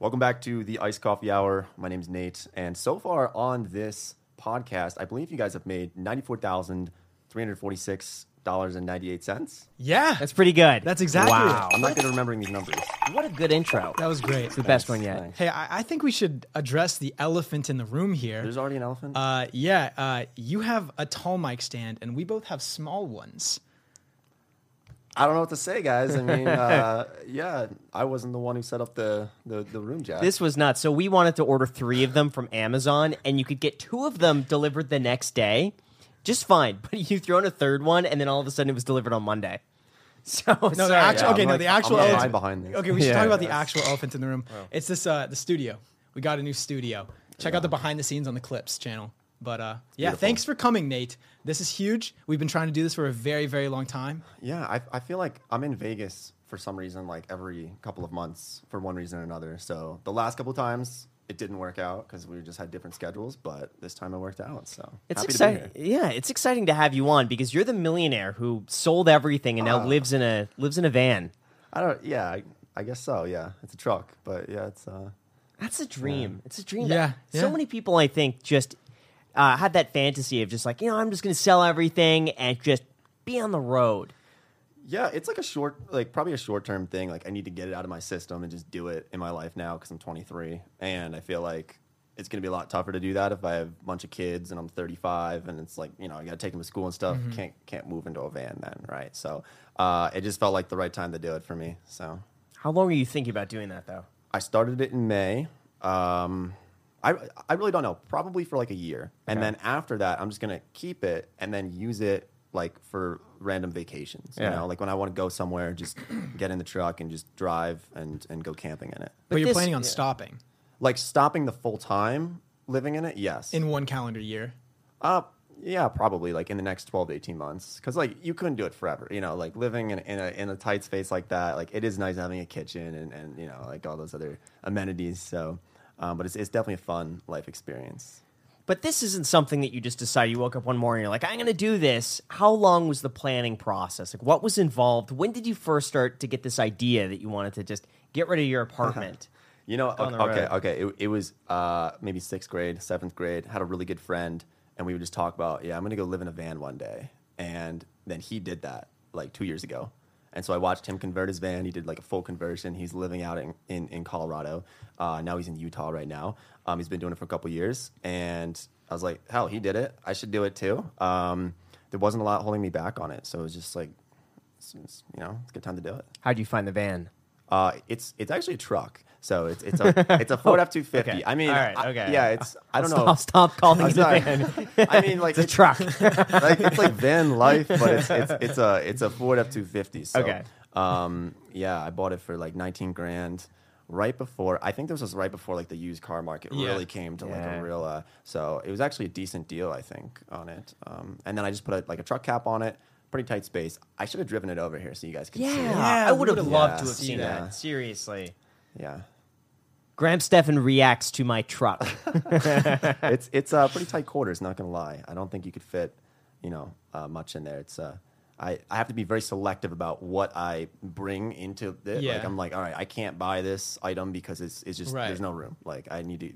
Welcome back to the Iced Coffee Hour. My name's Nate, and so far on this podcast, I believe you guys have made ninety-four thousand three hundred forty-six dollars and ninety-eight cents. Yeah, That's pretty good. That's exactly wow. it. I'm not good at remembering these numbers. What a good intro. that was great. It's the best one yet. Thanks. Hey, I, I think we should address the elephant in the room here. There's already an elephant. Uh, yeah, uh, you have a tall mic stand, and we both have small ones. I don't know what to say, guys. I mean, uh, yeah, I wasn't the one who set up the the, the room, Jack. This was nuts. So we wanted to order three of them from Amazon, and you could get two of them delivered the next day, just fine. But you throw in a third one, and then all of a sudden it was delivered on Monday. So No, the sorry. actual. Yeah, okay, I'm no, like- the I'm actual. elephant- behind this. Okay, we should Yeah. talk about the actual elephant in the room. It's this uh, the studio. We got a new studio. Check out the behind the scenes on the Clips channel. But uh, yeah, Beautiful. thanks for coming, Nate. This is huge. We've been trying to do this for a very, very long time. Yeah, I, I feel like I'm in Vegas for some reason, like every couple of months for one reason or another. So the last couple times it didn't work out because we just had different schedules, but this time it worked out. So It's happy to be exciting. Yeah, it's exciting to have you on because you're the millionaire who sold everything and now Oh. lives in a lives in a van. I don't. Yeah, I, I guess so. Yeah, it's a truck, but yeah, it's uh. That's a dream. It's a dream. Yeah, that- So many people, I think, just uh, had that fantasy of just like, you know, I'm just going to sell everything and just be on the road. Yeah, it's like a short, like probably a short term thing. Like I need to get it out of my system and just do it in my life now because I'm 23, and I feel like it's gonna be a lot tougher to do that if I have a bunch of kids and I'm 35, and it's like you know I got to take them to school and stuff. Can't can't move into a van then, right? So uh, it just felt like the right time to do it for me. So How long are you thinking about doing that, though? I started it in May. Um, I I really don't know. Probably for like a year, and then after that, I'm just gonna keep it and then use it like for random vacations. You Yeah. know, like when I want to go somewhere, just get in the truck and just drive and and go camping in it. But, But you're this- planning on yeah. stopping Like stopping the full time living in it. Yes. in one calendar year. Uh, yeah, probably like in the next 12 to 18 months. Because like you couldn't do it forever. You know, like living in, in, a, in a tight space like that, like it is nice having a kitchen and, and you know, like all those other amenities. So, um, but it's, it's definitely a fun life experience. But this isn't something that you just decide You woke up one morning, you're like, I'm going to do this. How long was the planning process? Like, what was involved? When did you first start to get this idea that you wanted to just get rid of your apartment? You know, okay, okay, okay. It, it was uh, maybe sixth grade, seventh grade. Had a really good friend, and we would just talk about, yeah, I'm gonna go live in a van one day. And then he did that like two years ago, and so I watched him convert his van. He did like a full conversion. He's living out in in, in Colorado. Uh, now he's in Utah right now. Um, he's been doing it for a couple years, and I was like, hell, he did it. I should do it too. Um, there wasn't a lot holding me back on it, so it was just like, it's, it's, you know, it's a good time to do it. How'd you find the van? Uh, it's it's actually a truck. So it's it's a it's a Ford F two fifty. I mean, All right, I- okay. yeah, it's I don't stop, know. Stop calling I'm it a sorry. van. I mean, like It's a truck. like it's like van life, but it's it's it's a it's a Ford F two fifty. So, Okay. Um, yeah, I bought it for like nineteen grand. Right before, I think this was right before like the used car market Yeah. really came to like Yeah. a real. Uh, so it was actually a decent deal, I think, on it. Um, and then I just put a, like a truck cap on it, pretty tight space. I should have driven it over here so you guys could see it. Yeah, I would have would've loved loved to to have seen that. that. Seriously. Yeah. Graham Stephan reacts to my truck. it's it's uh, pretty tight quarters. Not gonna lie, I don't think you could fit, you know, uh, much in there. It's uh, I I have to be very selective about what I bring into it. Like Yeah. I'm like, all right, I can't buy this item because it's it's just Right. there's no room. Like I need to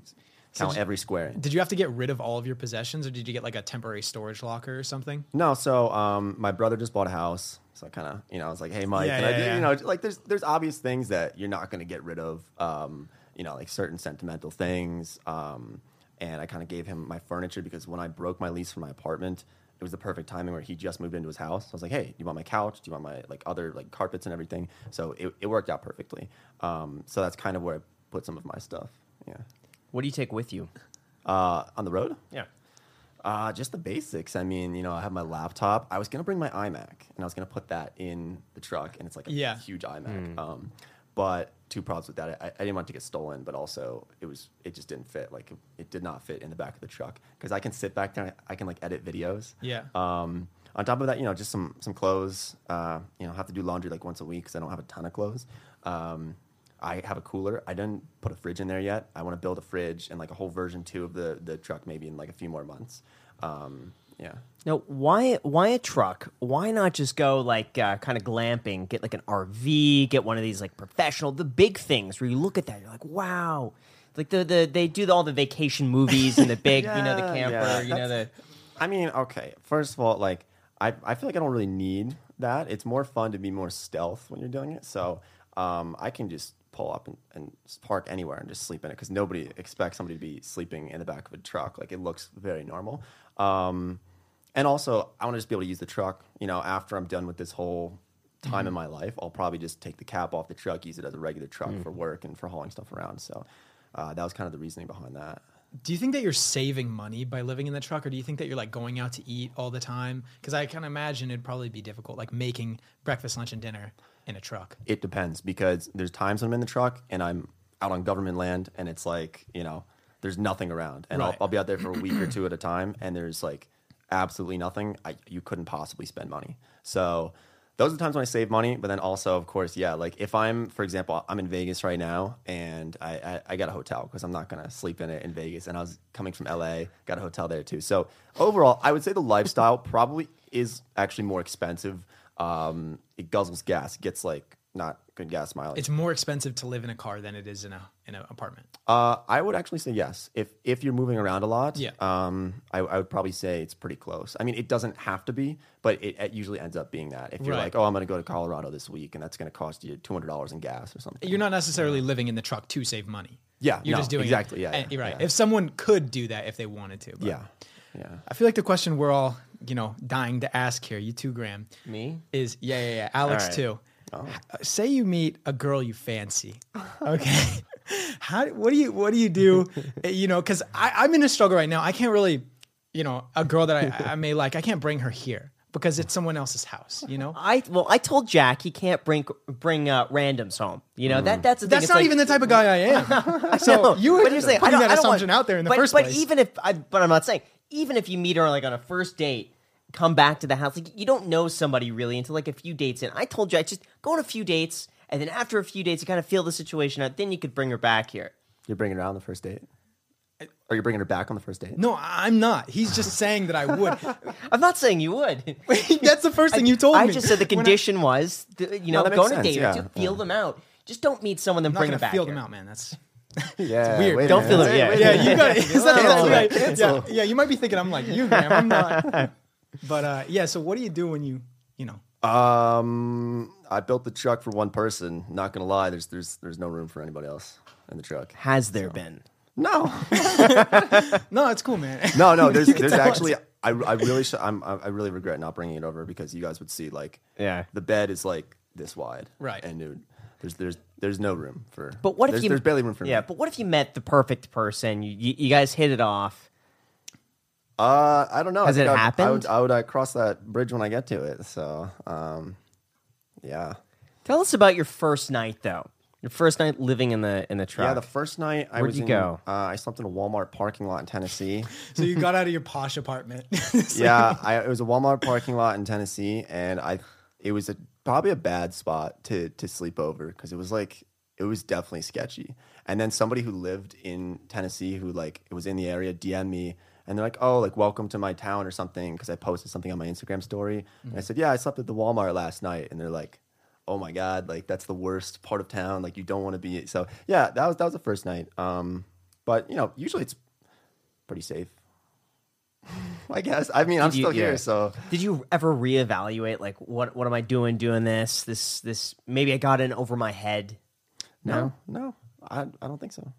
So count did- every square. In. Did you have to get rid of all of your possessions, or did you get like a temporary storage locker or something? No, so um, my brother just bought a house, so I kind of, you know, I was like, "Hey, Mike, Yeah, can I yeah, do-" yeah. you know, like there's there's obvious things that you're not going to get rid of, um, you know, like certain sentimental things." Um, and I kind of gave him my furniture because when I broke my lease for my apartment, it was the perfect timing where he just moved into his house. I was like, "Hey, do you want my couch? Do you want my like other like carpets and everything?" So it, it worked out perfectly. Um, so that's kind of where I put some of my stuff. Yeah, what do you take with you? uh, on the road. Yeah. Uh, just the basics. I mean, you know, I have my laptop. I was gonna bring my iMac, and I was gonna put that in the truck, and it's like a Yeah. huge iMac. Um, but two problems with that. I, I didn't want it to get stolen, but also it was it just didn't fit. Like it did not fit in the back of the truck because I can sit back there. I can like edit videos. Yeah. Um, on top of that, you know, just some some clothes. Uh, you know, have to do laundry like once a week because I don't have a ton of clothes. Um, I have a cooler. I didn't put a fridge in there yet. I want to build a fridge and like a whole version two of the the truck maybe in like a few more months. Um, yeah. Now, why why a truck? Why not just go like uh, kind of glamping? Get like an RV, get one of these like professional, the big things where you look at that, you're like, wow. Like the, the they do all the vacation movies and the big, you know, the camper, yeah, you know the. I mean, okay. First of all, like I, I feel like I don't really need that. It's more fun to be more stealth when you're doing it. So um, I can just pull up and, and park anywhere and just sleep in it because nobody expects somebody to be sleeping in the back of a truck. Like it looks very normal. Um, and also, I want to just be able to use the truck. You know, after I'm done with this whole time in my life, I'll probably just take the cap off the truck, use it as a regular truck for work and for hauling stuff around. So uh, that was kind of the reasoning behind that. Do you think that you're saving money by living in the truck, or do you think that you're like going out to eat all the time? Because I can imagine it'd probably be difficult, like making breakfast, lunch, and dinner in a truck. it depends because there's times when I'm in the truck and I'm out on government land and it's like, you know, there's nothing around. And Right. I'll, I'll be out there for a week or two at a time and there's like absolutely nothing. I, you couldn't possibly spend money. So those are the times when I save money. But then also, of course, yeah, like if I'm, for example, I'm in Vegas right now and I, I, I got a hotel because I'm not going to sleep in it in Vegas. And I was coming from LA, got a hotel there too. So overall, I would say the lifestyle probably is actually more expensive. Um, it guzzles gas, it gets like not good gas mileage. It's more expensive to live in a car than it is in a in an apartment. Uh, I would actually say yes. If if you're moving around a lot, Yeah. Um, I, I would probably say it's pretty close. I mean, it doesn't have to be, but it, it usually ends up being that. If you're Right. like, oh, I'm going to go to Colorado this week, and that's going to cost you two hundred dollars in gas or something. You're not necessarily living in the truck to save money. Yeah, you're no, just doing it- exactly, yeah, and- yeah, right. yeah. If someone could do that if they wanted to. but yeah, yeah. I feel like the question we're all you know dying to ask here, you too, Graham, Me? is yeah, yeah, yeah. Alex All right. too. Uh, Say you meet a girl you fancy, okay? How? What do you? What do you do? You know, because I'm in a struggle right now. I can't really, you know, a girl that I, I may like. I can't bring her here because it's someone else's house. You know, I well, I told Jack he can't bring bring uh, randoms home. You know that that's the thing. that's not like- even the type of guy I am. So No, you were but the thing, I putting don't- that I don't want- assumption out there in the but, first but place. even if I, but I'm not saying even if you meet her like on a first date, come back to the house, like you don't know somebody really until like a few dates in. I told you I just go on a few dates, and then after a few dates, you kind of feel the situation out. Then you could bring her back here. You're bringing her out on the first date, Are you're bringing her back on the first date. no, I'm not. He's just saying that I would. I'm not saying you would. That's the first thing you told I me. I just said the When I- condition was, th- you know, that go makes on a date yeah, or feel yeah. them out. Just don't meet someone, then I'm bring gonna them back. feel here. them out, man. That's Yeah, weird. Don't feel minute. it, yeah. Yeah, you got is that Cancel yeah, yeah, you might be thinking I'm like you, man. I'm not. But uh, yeah, so what do you do when you, you know, Um, I built the truck for one person. Not gonna lie, there's there's there's no room for anybody else in the truck. Has there been? No, no, it's cool, man. no, no. There's there's tell us. actually I, I really sh- I'm, I I really regret not bringing it over because you guys would see like Yeah. the bed is like this wide Right. and dude there's there's there's no room for But what if there's, you? there's barely room for yeah. me. But what if you met the perfect person? You you, you guys hit it off. Uh, I don't know. I Has think it I would- I would, I would uh, cross that bridge when I get to it. So, um, yeah. Tell us about your first night, though. Your first night living in the in the truck. Yeah, the first night I Where'd was you in, go? Uh, I slept in a Walmart parking lot in Tennessee. So you got out of your posh apartment. Yeah, I, it was a Walmart parking lot in Tennessee, and I it was a, probably a bad spot to to sleep over because it was like it was definitely sketchy. And then somebody who lived in Tennessee who like it was in the area DM'd me. And they're like, "Oh, like welcome to my town or something," because I posted something on my Instagram story. And I said, "Yeah, I slept at the Walmart last night." And they're like, "Oh my god, like that's the worst part of town. Like you don't want to be." So yeah, that was that was the first night. Um, but you know, usually it's pretty safe. I guess. I mean, I'm you- still here, so Did you ever reevaluate like what what am I doing doing this? This this maybe I got in over my head. no, no, I I don't think so.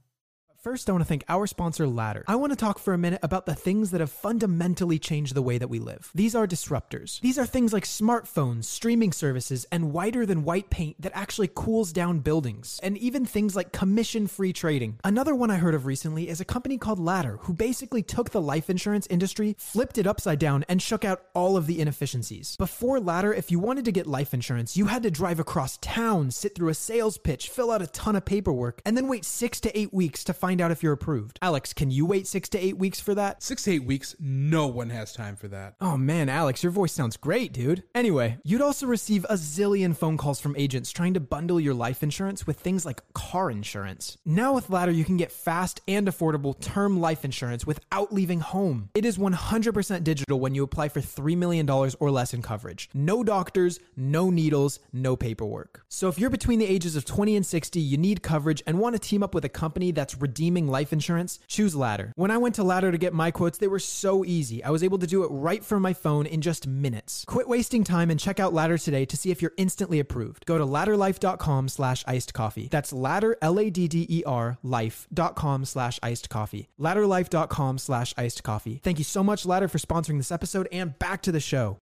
First, I want to thank our sponsor, Ladder. I want to talk for a minute about the things that have fundamentally changed the way that we live. These are disruptors. These are things like smartphones, streaming services, and whiter than white paint that actually cools down buildings, and even things like commission free trading. Another one I heard of recently is a company called Ladder, who basically took the life insurance industry, flipped it upside down, and shook out all of the inefficiencies. Before Ladder, if you wanted to get life insurance, you had to drive across town, sit through a sales pitch, fill out a ton of paperwork, and then wait six to eight weeks to find find out if you're approved. Alex, can you wait six to eight weeks for that? Six to eight weeks, no one has time for that. Oh man, Alex, your voice sounds great, dude. Anyway, you'd also receive a zillion phone calls from agents trying to bundle your life insurance with things like car insurance. Now with Ladder, you can get fast and affordable term life insurance without leaving home. It is 100% digital when you apply for $3 million or less in coverage. No doctors, no needles, no paperwork. So if you're between the ages of 20 and 60, you need coverage and want to team up with a company that's redeeming life insurance, choose Ladder. When I went to Ladder to get my quotes, they were so easy. I was able to do it right from my phone in just minutes. Quit wasting time and check out Ladder today to see if you're instantly approved. Go to ladderlife.com slash iced coffee. That's ladder, L-A-D-D-E-R, life.com slash iced coffee. Ladderlife.com slash iced coffee. Thank you so much, Ladder, for sponsoring this episode and back to the show.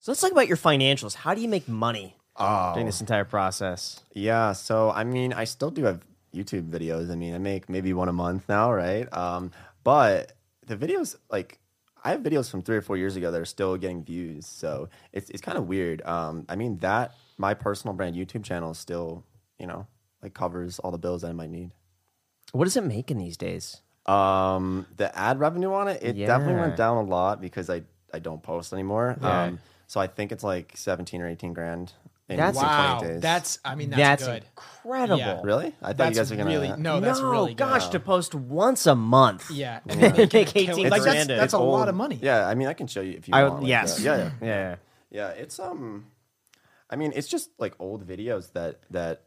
So let's talk about your financials. How do you make money Oh, during this entire process? Yeah, so I mean, I still do have YouTube videos. I mean, I make maybe one a month now, right? Um, but the videos, like, I have videos from three or four years ago that are still getting views. So it's it's kind of weird. Um, I mean, that my personal brand YouTube channel still, you know, like covers all the bills that I might need. What is it making these days? Um, the ad revenue on it, it definitely went down a lot because I I don't post anymore. Yeah. Um, so I think it's like seventeen or eighteen grand. In That's- in 20 Wow, days. that's I mean that's, good. incredible. Yeah. really. I thought That's you guys were gonna really no, that's really good. gosh, to post once a month. Yeah, and Yeah. then they can Make kill- 18 like that's, grand. that's a It's lot old. of money. Yeah, I mean, I can show you if you I want. would, like, yes. uh, yeah, yeah, yeah. yeah. It's um, I mean, it's just like old videos that that.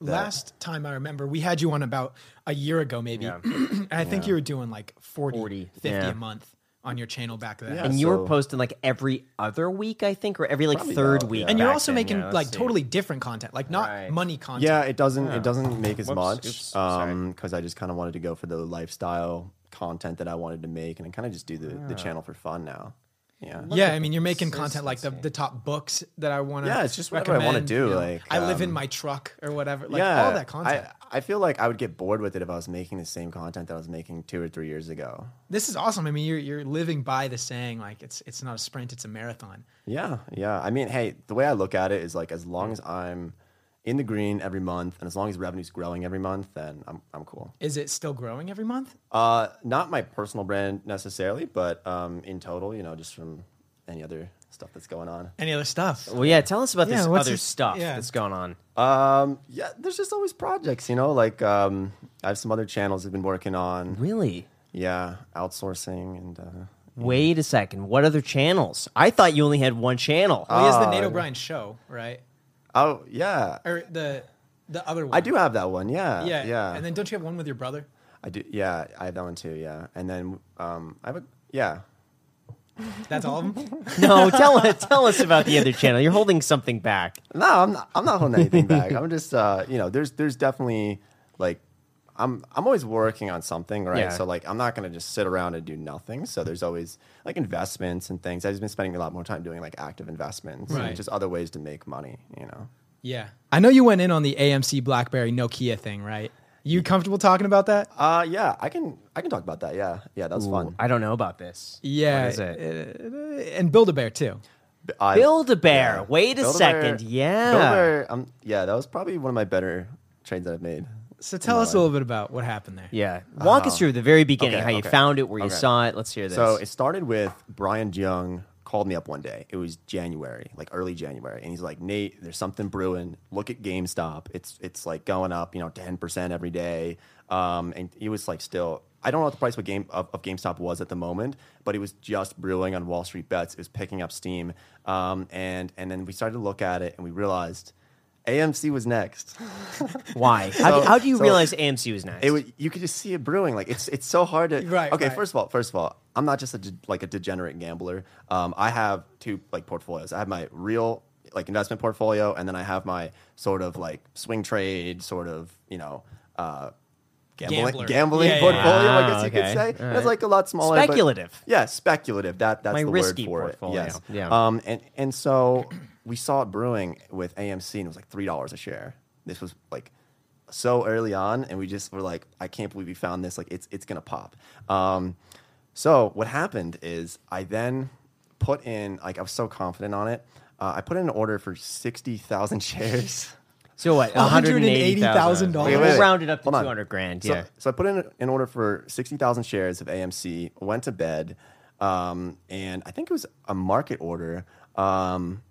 that Last time I remember, we had you on about a year ago, maybe. Yeah. and I think you were doing like 40, 40, 50 yeah. a month on your channel back then. Yeah. And you were posting like every other week, I think, or every like Probably third about, week. yeah. And you're also then. making Yeah, like see. totally different content, like not Right. money content. yeah, it doesn't it doesn't make as Whoops, much oops, sorry. um because I just kind of wanted to go for the lifestyle content that I wanted to make, and I kind of just do the the channel for fun now. Yeah. Yeah, I mean, you're making content like the, the top books that I want to. Yeah, it's just whatever I wanna do, like, I live in um, my truck or whatever. Like yeah, all that content. I, I feel like I would get bored with it if I was making the same content that I was making two or three years ago. this is awesome. I mean, you're you're living by the saying like it's it's not a sprint, it's a marathon. Yeah, yeah. I mean, hey, the way I look at it is like as long as I'm in the green every month, and as long as revenue's growing every month, then I'm I'm cool. Is it still growing every month? Uh, not my personal brand necessarily, but um, in total, you know, just from any other stuff that's going on. Any other stuff? Well, yeah, tell us about Yeah, this what's other this- stuff yeah. that's going on. Um, yeah, there's just always projects, you know, like um, I have some other channels I've been working on. Really? Yeah, outsourcing and uh, Wait a second. What other channels? I thought you only had one channel. Well, he has the Ah, Nate. O'Brien show, right? oh yeah, Or the the other one. I do have that one. Yeah, Yeah, yeah. And then don't you have one with your brother? I do. Yeah, I have that one too. Yeah, and then um, I have a yeah. That's all of them. no, tell us tell us about the other channel. You're holding something back. No, I'm not. I'm not holding anything back. I'm just, uh, you know, there's there's definitely like, I'm I'm always working on something, right? Yeah. So like, I'm not gonna just sit around and do nothing. So there's always like investments and things. I've been spending a lot more time doing like active investments, Right. and just other ways to make money. You know. yeah. I know you went in on the AMC BlackBerry Nokia thing, right? You comfortable talking about that? Uh, yeah, I can I can talk about that. Yeah, yeah, that was fun. I don't know about this. Yeah. What is it? uh, and Build a Bear too. I- Build a bear. yeah. Wait a Build-A-Bear- second. Yeah. Build-A-Bear, um, yeah, that was probably one of my better trades that I've made. So tell us a little bit about what happened there. Yeah. Walk us through the very beginning, okay, how you okay. found it, where you Okay. saw it. Let's hear this. So it started with Brian Jung called me up one day. It was January, like early January, and he's like, "Nate, there's something brewing. Look at GameStop. It's it's like going up, you know, ten percent every day." Um, and he was like, still, I don't know what the price of game of, of GameStop was at the moment, but it was just brewing on Wall Street bets. It was picking up steam, um, and and then we started to look at it, and we realized. AMC was next. why? How, do, how do you so- realize AMC was next? It was, you could just see it brewing. Like it's it's so hard to. Right, Okay. right. First of all, first of all, I'm not just a de- like a degenerate gambler. Um, I have two like portfolios. I have my real like investment portfolio, and then I have my sort of like swing trade, sort of you know. Uh, Gambling, Gambler. gambling Yeah, yeah, portfolio, yeah. I guess you Ah, okay. could say. All It's like a lot smaller. but- Speculative. yeah, speculative. That that's My the risky word for portfolio. it. Yes. Yeah. Um, and and so we saw it brewing with AMC, and it was like three dollars a share. This was like so early on, and we just were like, I can't believe we found this. Like it's it's gonna pop. Um, so what happened is I then put in like I was so confident on it. Uh, I put in an order for sixty thousand shares. So what? $180,000. We'll Wait, wait, wait. round it up to two hundred grand. So, Yeah. so I put in an order for sixty thousand shares of AMC. Went to bed, um, and I think it was a market order. Um,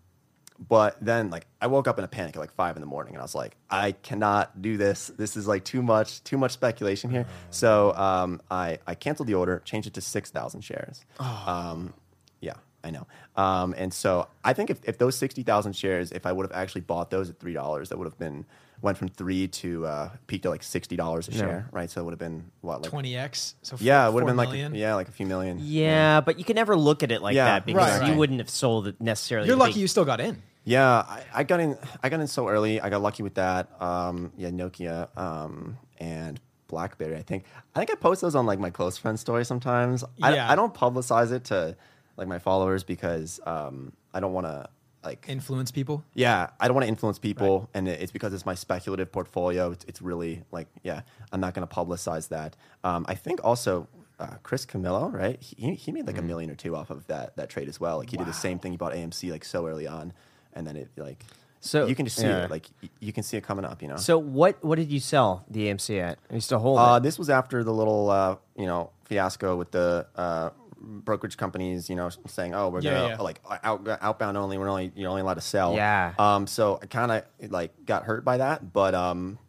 but then, like, I woke up in a panic at like five in the morning, and I was like, I cannot do this. This is like too much, too much speculation here. So um, I I canceled the order, changed it to six thousand shares. Um, yeah, I know. Um, and so I think if, if those sixty thousand shares, if I would have actually bought those at three dollars, that would have been went from three to uh, peaked at like sixty dollars a share, right? So it would have been what like 20x. So yeah, it would have been like million. yeah, like a few million. Yeah, but you can never look at it like Yeah, that because right, you right. wouldn't have sold it necessarily. You're the lucky big- you still got in. Yeah, I, I got in. I got in so early. I got lucky with that. Um, yeah, Nokia um, and BlackBerry. I think. I think I post those on like my close friend story sometimes. Yeah. I, I don't publicize it to like my followers because um, I don't want to like. Influence people. yeah, I don't want to influence people, and it's because it's my speculative portfolio. It's, it's really like, yeah, I'm not going to publicize that. Um, I think also uh, Chris Camillo, right? He, he made like a million or two off of that that trade as well. Like he did the same thing. He bought AMC like so early on, and then it like So- you can just see yeah. it. Like y- you can see it coming up. You know. So what? What did you sell the AMC at? Are you still hold Uh, it? this was after the little, uh, you know, fiasco with the uh, brokerage companies, you know, saying, "Oh, we're Yeah, gonna yeah. like out, outbound only. We're only you're only allowed to sell." Yeah. Um. So I kind of like got hurt by that, but um,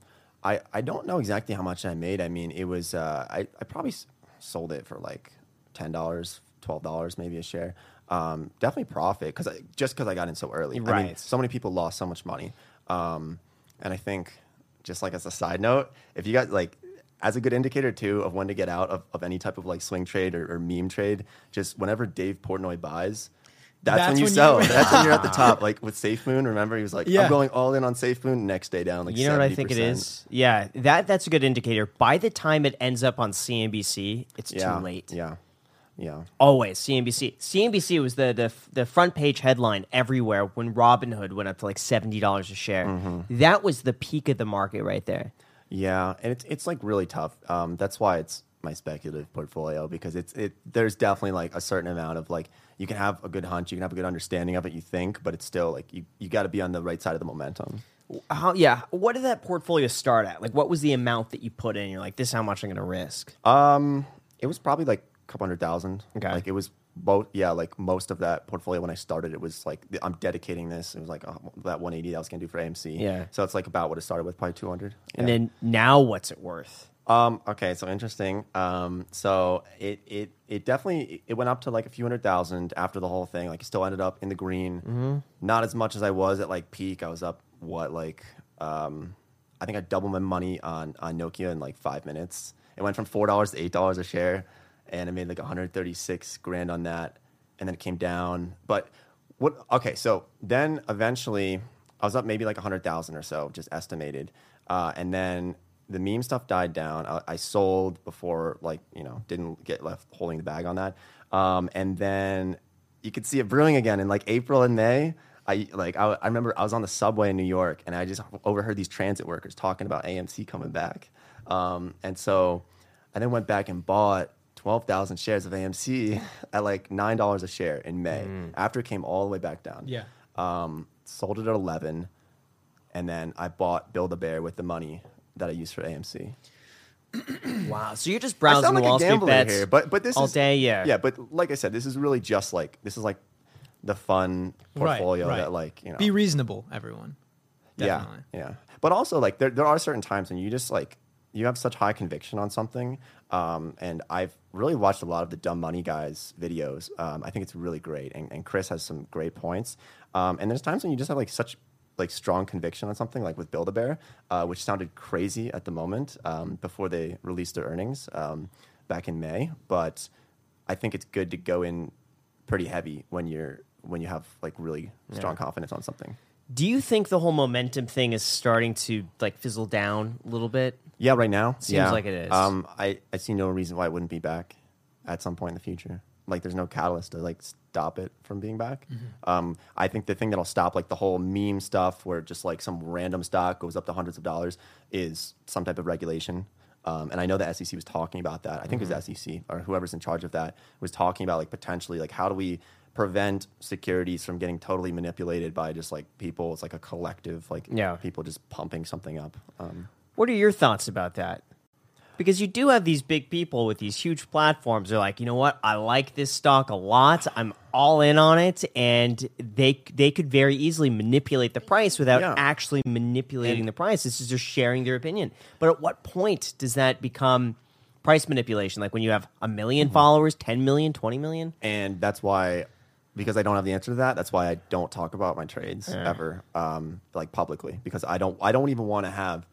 I I don't know exactly how much I made. I mean, it was uh, I I probably s- sold it for like ten dollars, twelve dollars, maybe a share. Um, definitely profit because just because I got in so early. I mean, Right. so many people lost so much money. Um, and I think just like as a side note, if you got like as a good indicator too of when to get out of, of any type of like swing trade or, or meme trade, just whenever Dave Portnoy buys, that's, That's when you when you- sell. that's when you're at the top. Like with SafeMoon, remember he was like, Yeah. I'm going all in on SafeMoon. Next day down like you know what I think it is. Yeah, that that's a good indicator. By the time it ends up on CNBC, it's Yeah, too late. Yeah, yeah. Always CNBC. CNBC was the, the the front page headline everywhere when Robinhood went up to like seventy dollars a share. Mm-hmm. That was the peak of the market right there. Yeah, and it's it's like really tough. Um, that's why it's my speculative portfolio because it's it. There's definitely like a certain amount of like you can have a good hunch, you can have a good understanding of it, you think, but it's still like you you got to be on the right side of the momentum. How? Yeah. What did that portfolio start at? Like, what was the amount that you put in? You're like, this is how much I'm going to risk. Um, it was probably like couple hundred thousand. Okay. like it was both. Yeah, like most of that portfolio when I started, it was like I'm dedicating this. It was like uh, that 180 that I was gonna do for AMC. Yeah. so it's like about what it started with, probably 200. And then now, what's it worth? Um, okay, so interesting. Um, so it it it definitely it went up to like a few hundred thousand after the whole thing. Like, it still ended up in the green. Mm-hmm. Not as much as I was at like peak. I was up what like um, I think I doubled my money on on Nokia in like five minutes. It went from four dollars to eight dollars a share, and I made like 136 grand on that. And then it came down. But what? Okay, so then eventually I was up maybe like 100,000 or so, just estimated. Uh, and then the meme stuff died down. I, I sold before, like, you know, didn't get left holding the bag on that. Um, and then you could see it brewing again in like April and May. I like I, I remember I was on the subway in New York and I just overheard these transit workers talking about AMC coming back. Um, and so I then went back and bought 12,000 shares of AMC at like $9 a share in May after it came all the way back down. Yeah. Um, sold it at 11 and then I bought Build a Bear with the money that I used for AMC. Wow. So you're just I browsing sound the like Wall a Street bets here, but but this all is day. Yeah. yeah. But like I said, this is really just like this is like the fun Right, portfolio right. that like you know Be reasonable, everyone. Definitely. yeah yeah. But also like there there are certain times when you just like you have such high conviction on something, um, and I've really watched a lot of the Dumb Money guys videos. Um, I think it's really great, and, and Chris has some great points. Um, and there's times when you just have like such like strong conviction on something, like with Build a Bear, uh, which sounded crazy at the moment um, before they released their earnings um, back in May. But I think it's good to go in pretty heavy when you're when you have like really strong confidence on something. Do you think the whole momentum thing is starting to like fizzle down a little bit? Yeah, right now Seems yeah. like it is. Um, I I see no reason why it wouldn't be back at some point in the future. Like, there's no catalyst to like stop it from being back. Mm-hmm. Um, I think the thing that'll stop like the whole meme stuff, where just like some random stock goes up to hundreds of dollars, is some type of regulation. Um, and I know the SEC was talking about that. I think it Mm-hmm. was SEC or whoever's in charge of that was talking about like potentially like how do we prevent securities from getting totally manipulated by just like people. It's like a collective, like Yeah. people just pumping something up. Um, What are your thoughts about that? Because you do have these big people with these huge platforms. They're like, you know what? I like this stock a lot. I'm all in on it, and they they could very easily manipulate the price without Yeah. actually manipulating And- the price. This is just sharing their opinion. But at what point does that become price manipulation? Like when you have a 1000000 Mm-hmm. followers, 10 million, 20 million? and that's why because i don't have the answer to that that's why i don't talk about my trades ever um, like publicly because i don't i don't even want to have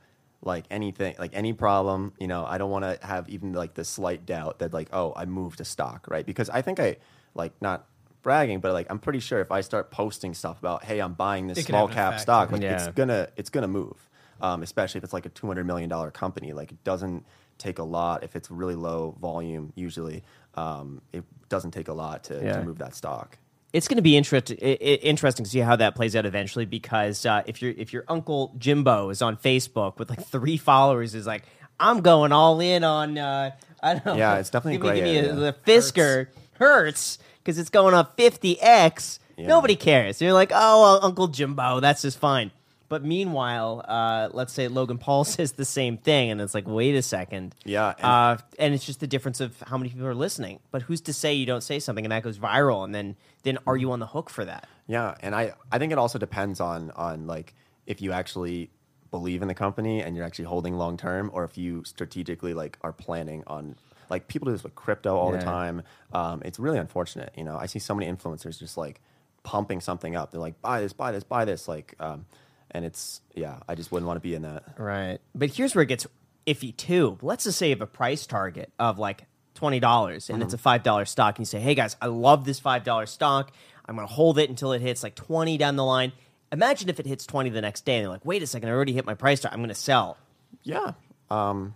like anything like any problem you know i don't want to have even like the slight doubt that like oh i moved a stock right because i think i like not bragging but like i'm pretty sure if i start posting stuff about hey i'm buying this small cap effect. stock like it's gonna it's gonna move um, especially if it's like a $200 million company like it doesn't take a lot if it's really low volume usually um, it doesn't take a lot to, Yeah. to move that stock it's going to be interest, interesting to see how that plays out eventually because uh, if your if your uncle Jimbo is on Facebook with like three followers is like I'm going all in on uh, I don't know Yeah, it's definitely give me, give me a, area. the Fisker hurts because it's going up 50x Yeah. nobody cares you're like oh well, Uncle Jimbo that's just fine but meanwhile uh, let's say Logan Paul says the same thing and it's like wait a second Yeah, and- uh, and it's just the difference of how many people are listening. But who's to say you don't say something and that goes viral, and then then are you on the hook for that? Yeah, and I I think it also depends on on like if you actually believe in the company and you're actually holding long term, or if you strategically like are planning on like people do this with crypto all Yeah. the time. Um, it's really unfortunate. You know, I see so many influencers just like pumping something up. They're like, buy this, buy this, buy this. Like, um, and it's yeah, I just wouldn't want to be in that. Right. But here's where it gets iffy too. Let's just say you have a price target of like twenty dollars and it's a five dollar stock, and you say, Hey guys, I love this five dollar stock. I'm gonna hold it until it hits like twenty down the line. Imagine if it hits twenty the next day and they're like, wait a second, I already hit my price target, I'm gonna sell. Yeah. Um,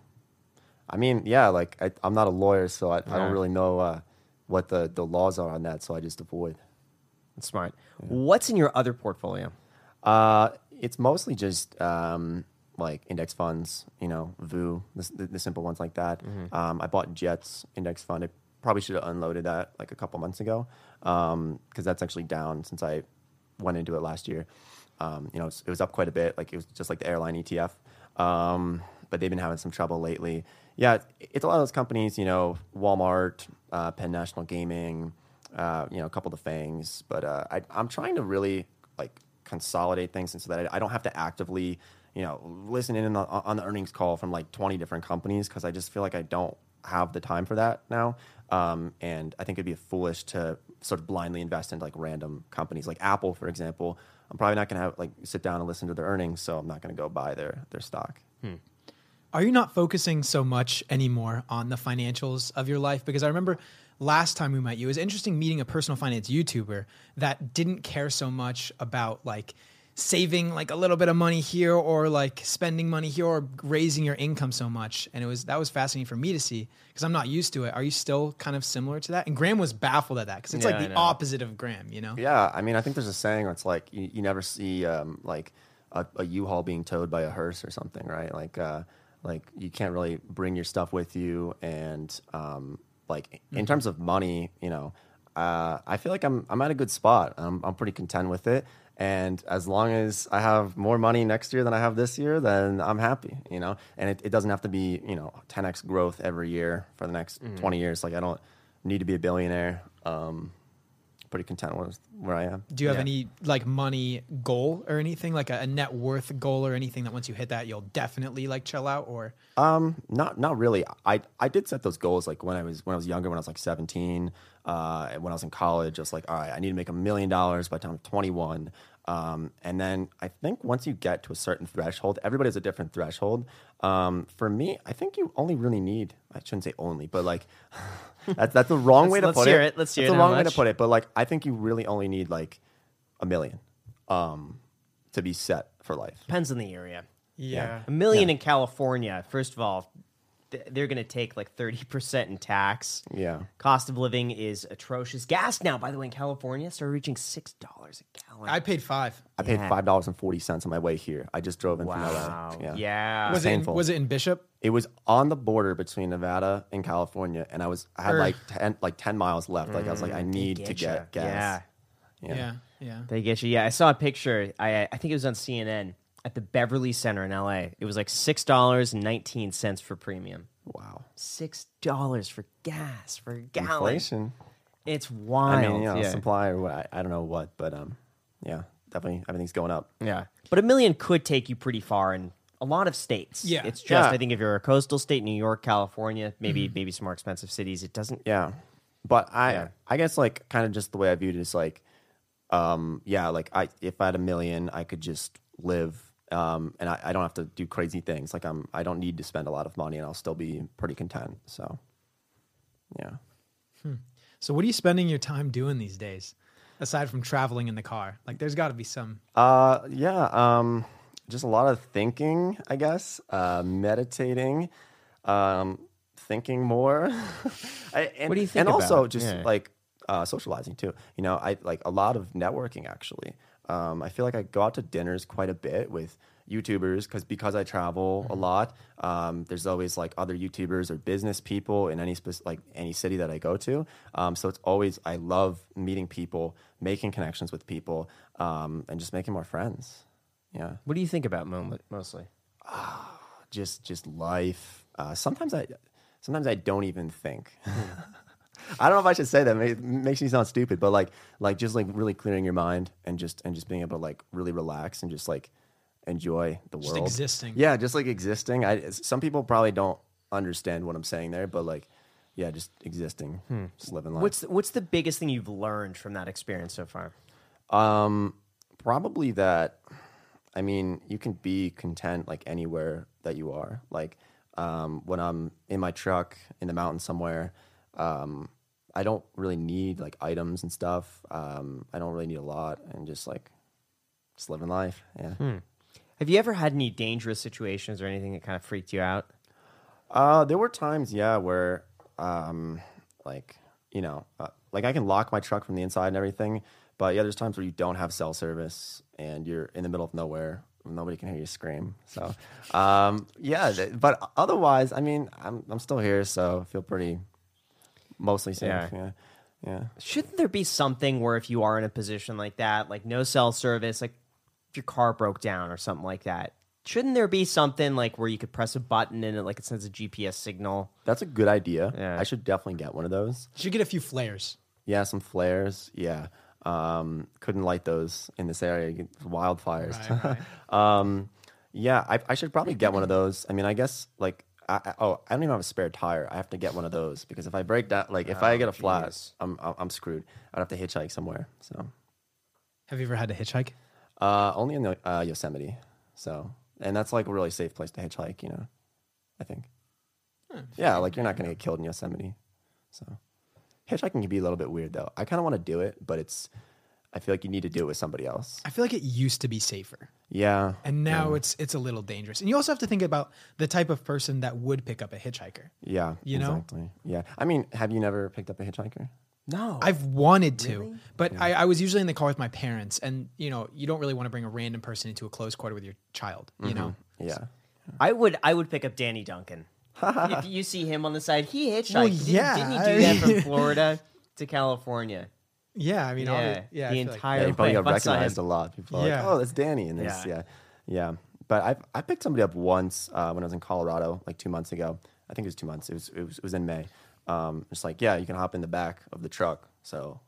I mean, yeah, like I, I'm not a lawyer, so I, I don't really know uh, what the, the laws are on that, so I just avoid. That's smart. What's in your other portfolio? Uh, it's mostly just um, like index funds, you know, VOO, the, the, the simple ones like that. Um, I bought Jets index fund. I probably should have unloaded that like a couple months ago because that's actually down since I went into it last year. Um, you know, it's- it was up quite a bit. Like it was just like the airline ETF, um, but they've been having some trouble lately. Yeah, it- it's a lot of those companies. You know, Walmart, uh, Penn National Gaming, uh, you know, a couple of the Fangs. But uh, I, I'm trying to really like consolidate things and so that I, I don't have to actively, you know, listen in on the, on the earnings call from like 20 different companies because I just feel like I don't have the time for that now. Um, and I think it'd be foolish to sort of blindly invest in like random companies like Apple, for example. I'm probably not going to have like sit down and listen to their earnings, so I'm not going to go buy their their stock. Are you not focusing so much anymore on the financials of your life? Because I remember last time we met you, it was interesting meeting a personal finance YouTuber that didn't care so much about like saving like a little bit of money here or like spending money here or raising your income so much. And it was that was fascinating for me to see because I'm not used to it. Are you still kind of similar to that? And Graham was baffled at that because it's Yeah, like the opposite of Graham, you know? Yeah, I mean, I think there's a saying where it's like you, you never see um, like a, a U-Haul being towed by a hearse or something, right? Like, uh, like you can't really bring your stuff with you, and um, like in terms of money, you know, uh, I feel like I'm I'm at a good spot. I'm I'm pretty content with it, and as long as I have more money next year than I have this year, then I'm happy, you know. And it, it doesn't have to be you know 10x growth every year for the next 20 years. Like I don't need to be a billionaire. Um, pretty content with where I am. Do you have Yeah. any like money goal or anything like a, a net worth goal or anything that once you hit that you'll definitely like chill out or Um, not not really. I I did set those goals like when I was when I was younger, when I was like seventeen. Uh, when I was in college, I was like, all right, I need to make a million dollars by the time I'm 21. Um, and then I think once you get to a certain threshold, everybody has a different threshold. Um, for me, I think you only really need. I shouldn't say only, but like that's that's the wrong Let's- way to let's put hear it. it. Let's hear that's it. the How wrong way to put it. But like, I think you really only need like a million, um, to be set for life. Depends on the area. yeah. A million in California, first of all, th- they're going to take like 30% in tax. Yeah. Cost of living is atrocious. Gas now, by the way, in California started reaching $6 a gallon. I paid five. I paid Yeah. five dollars and forty cents on my way here. I just drove in wow. from LA. Yeah. Was it in, painful. was it in Bishop? It was on the border between Nevada and California, and I was I had Er. like ten like ten miles left. Like I was like, I need to Getcha. get gas. Yeah. Yeah, yeah. They get you. Yeah, I saw a picture. I I think it was on CNN at the Beverly Center in LA. It was like six dollars and nineteen cents for premium. Wow. Six dollars for gas for a gallon. Inflation. It's wild. I mean, you know, yeah. supply or what I, I don't know what, but um, yeah, definitely everything's going up. yeah, but a million could take you pretty far in a lot of states. Yeah. it's just Yeah. I think if you're a coastal state, New York, California, maybe maybe some more expensive cities, it doesn't. Yeah, but I Yeah. I guess like kind of just the way I viewed it is like, um, yeah, like I if I had a million, I could just live. Um, and I, I don't have to do crazy things. Like I'm, I don't need to spend a lot of money, and I'll still be pretty content. So, yeah. So what are you spending your time doing these days, aside from traveling in the car? Like, there's got to be some. Uh, yeah. Um, just a lot of thinking, I guess. Uh, meditating, um, thinking more. I, and, What do you think And also just Yeah. like uh, socializing too. You know, I like a lot of networking actually. Um, I feel like I go out to dinners quite a bit with YouTubers because because I travel a lot. Um, there's always like other YouTubers or business people in any spec- like any city that I go to. Um, so it's always I love meeting people, making connections with people, um, and just making more friends. Yeah, What do you think about mo- mostly? just just life. Uh, sometimes I sometimes I don't even think. I don't know if I should say that. It makes me sound stupid, but like like just like really clearing your mind and just and just being able to like really relax and just like enjoy the Just world. existing. Yeah, just like existing. I some people probably don't understand what I'm saying there, but like yeah, just existing, just living life. What's what's the biggest thing you've learned from that experience so far? Um, probably that. I mean, you can be content like anywhere that you are. Like um, when I'm in my truck in the mountains somewhere, um, I don't really need like items and stuff. Um, I don't really need a lot, and just like just living life. Yeah. Have you ever had any dangerous situations or anything that kind of freaked you out? Uh, there were times, yeah, where, um, like, you know, uh, like I can lock my truck from the inside and everything, but yeah, there's times where you don't have cell service and you're in the middle of nowhere. Nobody can hear you scream. So, um, yeah, but otherwise, I mean, I'm I'm still here, so I feel pretty mostly safe. Yeah. Yeah, yeah. Shouldn't there be something where if you are in a position like that, like no cell service, like if your car broke down or something like that, shouldn't there be something like where you could press a button and it like it sends a GPS signal? That's a good idea. Yeah. I should definitely get one of those. Should get a few flares. Yeah, some flares. Yeah. Um, couldn't light those in this area. Wildfires. Right, right. um, yeah, I, I should probably get one of those. I mean, I guess like, I, I, oh, I don't even have a spare tire. I have to get one of those because if I break down, like if I Oh, get a flat, jeez. I'm, I'm I'm screwed. I'd have to hitchhike somewhere. So, Have you ever had to hitchhike? uh, only in the, uh, Yosemite. So, and that's like a really safe place to hitchhike. You know, I think. Yeah, like you're not gonna get killed in Yosemite. So, hitchhiking can be a little bit weird though. I kind of want to do it, but it's. I feel like you need to do it with somebody else. I feel like it used to be safer, Yeah. and now it's it's a little dangerous. And you also have to think about the type of person that would pick up a hitchhiker. Yeah. You know? Exactly. Yeah. I mean, have you never picked up a hitchhiker? No. I've wanted to, but I, I was usually in the car with my parents, and you know, you don't really want to bring a random person into a close quarter with your child. You mm-hmm. know, Yeah. I would I would pick up Danny Duncan. if you see him on the side, he hitchhiked. Well, Didn't- Didn't, he do that from Florida to California? Yeah. I mean, all Yeah, the, yeah, I the feel like- entire Yeah, you probably got But saw him- recognized a lot. People are Yeah. like, oh, that's Danny. And this, Yeah. yeah. Yeah. But I I picked somebody up once uh, when I was in Colorado, like two months ago. I think it was two months. It was it was, it was in May. Um, it's like, yeah, you can hop in the back of the truck. So,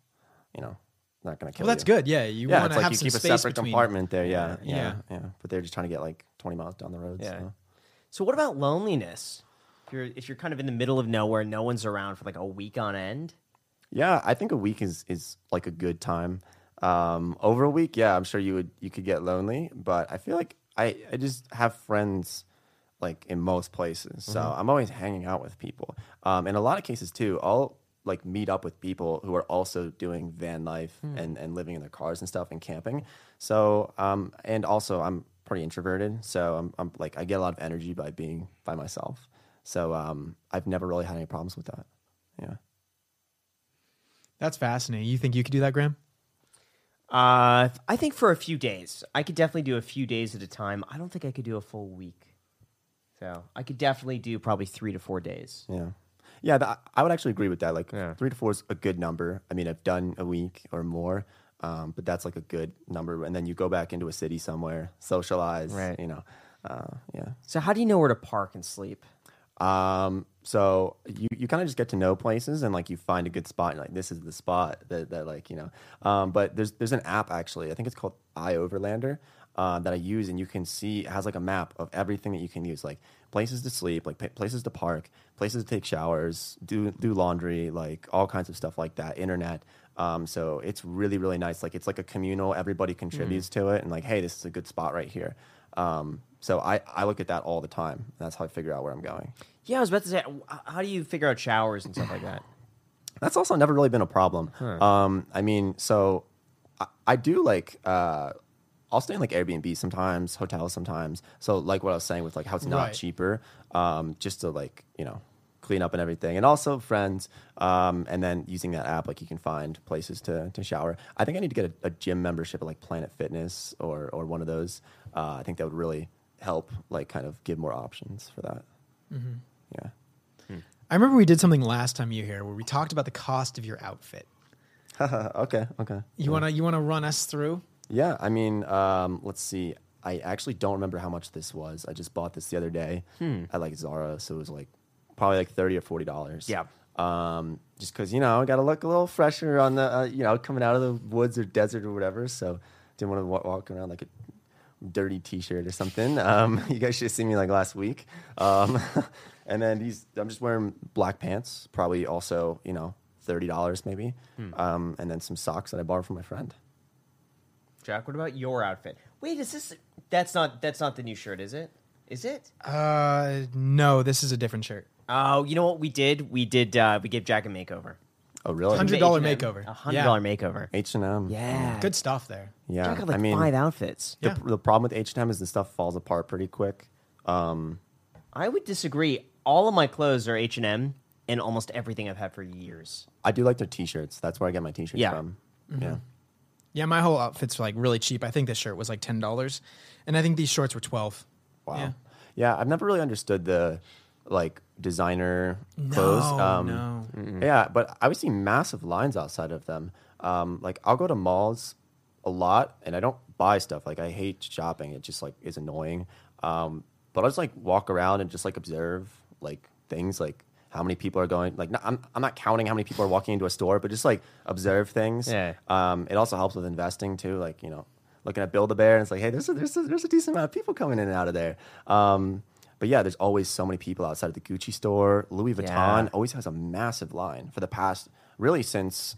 you know, not going to kill well, that's you. good. Yeah, you Yeah, want to like have you some keep a separate between. compartment there. Yeah, Yeah. yeah, yeah, But they're just trying to get like 20 miles down the road. Yeah. So. So what about loneliness? If you're if you're kind of in the middle of nowhere, no one's around for like a week on end. Yeah, I think a week is is like a good time. Um, over a week, yeah, I'm sure you would you could get lonely, but I feel like I I just have friends like in most places, so I'm always hanging out with people. Um, in a lot of cases too, I'll like meet up with people who are also doing van life and and living in their cars and stuff and camping. So um, and also I'm pretty introverted, so I'm I'm like I get a lot of energy by being by myself. So um, I've never really had any problems with that. Yeah. That's fascinating. You think you could do that, Graham? Uh, I think for a few days, I could definitely do a few days at a time. I don't think I could do a full week. So I could definitely do probably three to four days. Yeah. Yeah, th- I would actually agree with that. Like Yeah. three to four is a good number. I mean, I've done a week or more, um, but that's like a good number. And then you go back into a city somewhere, socialize, Right. You know, uh, yeah. So how do you know where to park and sleep? Um, so you, you kind of just get to know places and like you find a good spot and like this is the spot that, that like, you know, um, but there's, there's an app actually, I think it's called iOverlander, uh, that I use and you can see, it has like a map of everything that you can use, like places to sleep, like pa- places to park, places to take showers, do, do laundry, like all kinds of stuff like that, internet. Um, so it's really, really nice. Like it's like a communal, everybody contributes to it and like, hey, this is a good spot right here. Um, so I, I look at that all the time. And that's how I figure out where I'm going. Yeah, I was about to say, how do you figure out showers and stuff like that? That's also never really been a problem. Um, I mean, so I, I do like uh, I'll stay in like Airbnb sometimes, hotels sometimes. So like what I was saying with like how it's not Right. cheaper, um, just to like you know clean up and everything, and also friends, um, and then using that app like you can find places to to shower. I think I need to get a, a gym membership at like Planet Fitness or or one of those. Uh, I think that would really help like kind of give more options for that. Yeah. I remember we did something last time you were here where we talked about the cost of your outfit. okay. Okay. You wanna you wanna run us through? Yeah, I mean, um, let's see. I actually don't remember how much this was. I just bought this the other day at like Zara, so it was like probably like thirty or forty dollars. Yeah. Um, just because you know I got to look a little fresher on the uh, you know coming out of the woods or desert or whatever. So didn't want to wa- walk around like a dirty T-shirt or something. Um, you guys should have seen me like last week. Um, and then these, I'm just wearing black pants, probably also you know thirty dollars maybe. Um, and then some socks that I borrowed from my friend. Jack, what about your outfit? Wait, is this? That's not. That's not the new shirt, is it? Is it? Uh, no, this is a different shirt. Oh, you know what we did? We did. Uh, we gave Jack a makeover. Oh really? $100 H&M, makeover. A hundred dollar makeover. H and M. Yeah. Good stuff there. Yeah, Jack had like I mean, five outfits. the, Yeah. the problem with H and M is the stuff falls apart pretty quick. Um, I would disagree. All of my clothes are H and M, and almost everything I've had for years. I do like their T-shirts. That's where I get my T-shirts Yeah. from. Mm-hmm. Yeah, Yeah, my whole outfit's like really cheap. I think this shirt was like ten dollars, and I think these shorts were twelve. wow. Yeah. Yeah. I've never really understood the like designer clothes. No, Um, no. Yeah, but I would see massive lines outside of them. Um, like I'll go to malls a lot, and I don't buy stuff. Like I hate shopping; it just like is annoying. Um, but I'll just like walk around and just like observe like things, like how many people are going. Like not, I'm I'm not counting how many people are walking into a store, but just like observe things. Yeah. Um, it also helps with investing too. Like you know, looking at Build a Bear, and it's like, hey, there's a, there's a, there's a decent amount of people coming in and out of there. Um, but yeah, there's always so many people outside of the Gucci store. Louis Vuitton Yeah. always has a massive line for the past, really since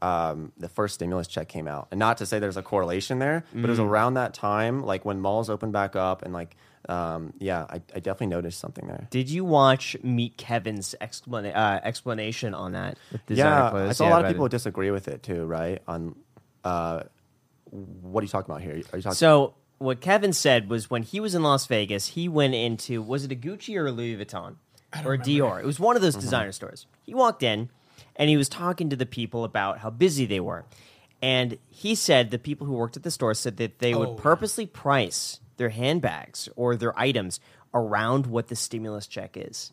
um, the first stimulus check came out. And not to say there's a correlation there, but it was around that time, like when malls opened back up, and like, um, yeah, I, I definitely noticed something there. Did you watch Meet Kevin's explana- uh, explanation on that? with Yeah, clothes? I saw Yeah, a lot of people it. disagree with it too, right? On uh, what are you talking about here? Are you talking? So what Kevin said was when he was in Las Vegas, he went into was it a Gucci or a Louis Vuitton or a Dior? It was one of those designer stores. He walked in and he was talking to the people about how busy they were. And he said the people who worked at the store said that they Oh, would purposely price their handbags or their items around what the stimulus check is.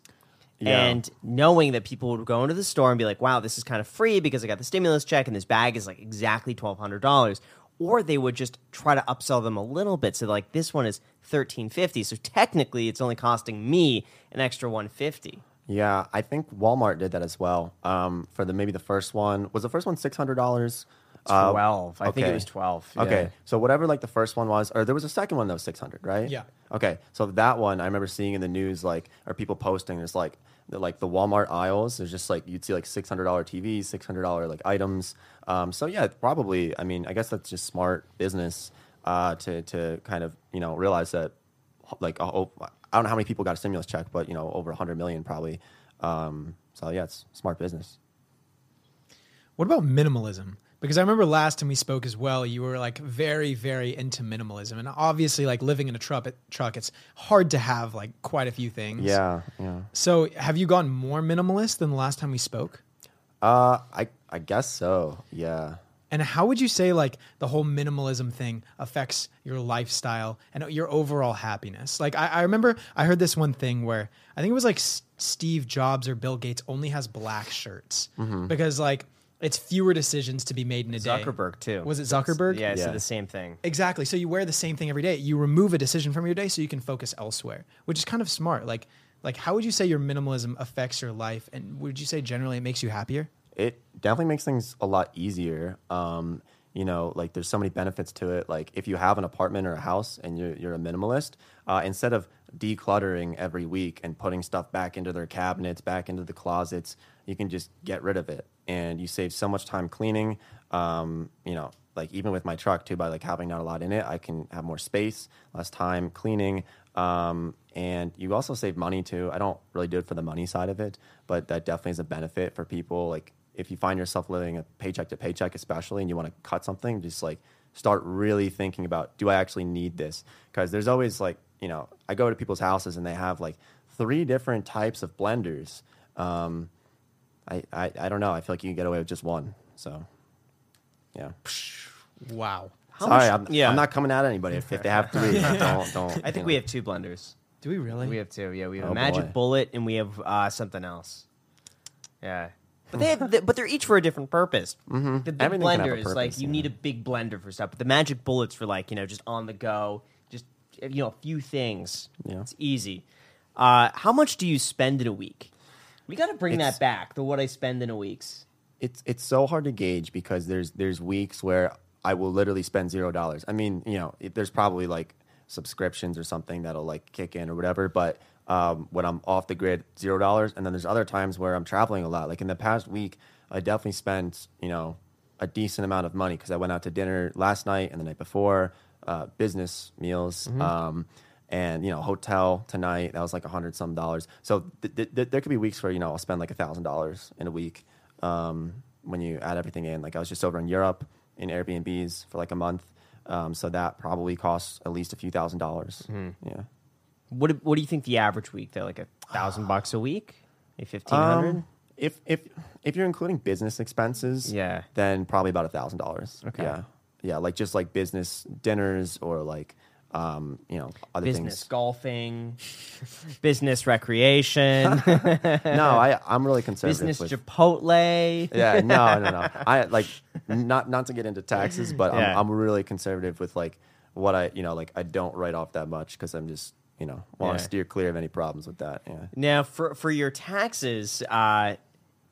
Yeah. And knowing that people would go into the store and be like, wow, this is kind of free because I got the stimulus check and this bag is like exactly $1,200. Or they would just try to upsell them a little bit. So like this one is thirteen fifty. So technically it's only costing me an extra one fifty. Yeah, I think Walmart did that as well. Um, for the maybe the first one was the first one six hundred dollars. Twelve. I think it was twelve. yeah. Okay, so whatever like the first one was, or there was a second one that was six hundred, right? Yeah. Okay, so that one I remember seeing in the news, like, are people posting? There's like, the, like the Walmart aisles. There's just like you'd see like six hundred dollar TVs, six hundred dollar like items. Um, so yeah, probably. I mean, I guess that's just smart business uh, to to kind of you know realize that like oh, I don't know how many people got a stimulus check, but you know over hundred million probably. Um, so yeah, it's smart business. What about minimalism? Because I remember last time we spoke as well, you were like very, very into minimalism, and obviously, like living in a truck, truck, it's hard to have like quite a few things. Yeah, yeah. So, have you gone more minimalist than the last time we spoke? Uh, I I guess so. Yeah. And how would you say like the whole minimalism thing affects your lifestyle and your overall happiness? Like I, I remember I heard this one thing where I think it was like S- Steve Jobs or Bill Gates only has black shirts because like it's fewer decisions to be made in a day. Zuckerberg too. Was it Zuckerberg? Yeah, so Yeah. the same thing. Exactly. So you wear the same thing every day. You remove a decision from your day so you can focus elsewhere, which is kind of smart. Like like how would you say your minimalism affects your life and would you say generally it makes you happier? it definitely makes things a lot easier. Um, you know, like there's so many benefits to it. Like if you have an apartment or a house and you're, you're a minimalist, uh, instead of decluttering every week and putting stuff back into their cabinets, back into the closets, you can just get rid of it, and you save so much time cleaning. Um, you know, like even with my truck too, by like having not a lot in it, I can have more space, less time cleaning. Um, and you also save money too. I don't really do it for the money side of it, but that definitely is a benefit for people. Like if you find yourself living a paycheck to paycheck, especially, and you want to cut something, just like start really thinking about, do I actually need this? Because there's always like, you know, I go to people's houses and they have like three different types of blenders. Um, I, I, I don't know. I feel like you can get away with just one. So, yeah. Wow. How Sorry, much- I'm, yeah. I'm not coming at anybody. If, if they have three, don't, don't. I think you we have two blenders. Do we really? We have two. Yeah, we have Oh, a Magic boy. Bullet and we have uh, something else. Yeah. But they have, th- but they're each for a different purpose. Mm-hmm. The big Everything can have a blender is like purpose, you yeah. need a big blender for stuff, but the Magic Bullets for like you know just on the go, just you know a few things. Yeah. It's easy. Uh, how much do you spend in a week? We got to bring It's- that back. The what I spend in a week's. it's it's so hard to gauge because there's there's weeks where I will literally spend zero dollars. I mean, you know, it, there's probably like subscriptions or something that'll like kick in or whatever. But um, when I'm off the grid, zero dollars. And then there's other times where I'm traveling a lot. Like in the past week, I definitely spent you know a decent amount of money because I went out to dinner last night and the night before, uh, business meals. Um, and you know, hotel tonight that was like a hundred some dollars. So th- th- th- there could be weeks where you know I'll spend like a thousand dollars in a week um, when you add everything in. Like I was just over in Europe in Airbnbs for like a month, um, so that probably costs at least a few thousand dollars. Yeah. What do- What do you think the average week? They're like a thousand bucks a week, a fifteen hundred. Um, if if if you're including business expenses, Yeah. then probably about a thousand dollars. Okay. Yeah, yeah, like just like business dinners or like um, you know other business things. golfing, business recreation, no, I I'm really conservative. business with, Chipotle. yeah, no, no, no. I like not not to get into taxes, but Yeah. I'm, I'm really conservative with like what I you know like I don't write off that much because I'm just you know want Yeah. to steer clear of any problems with that. Yeah. Now, for for your taxes, uh,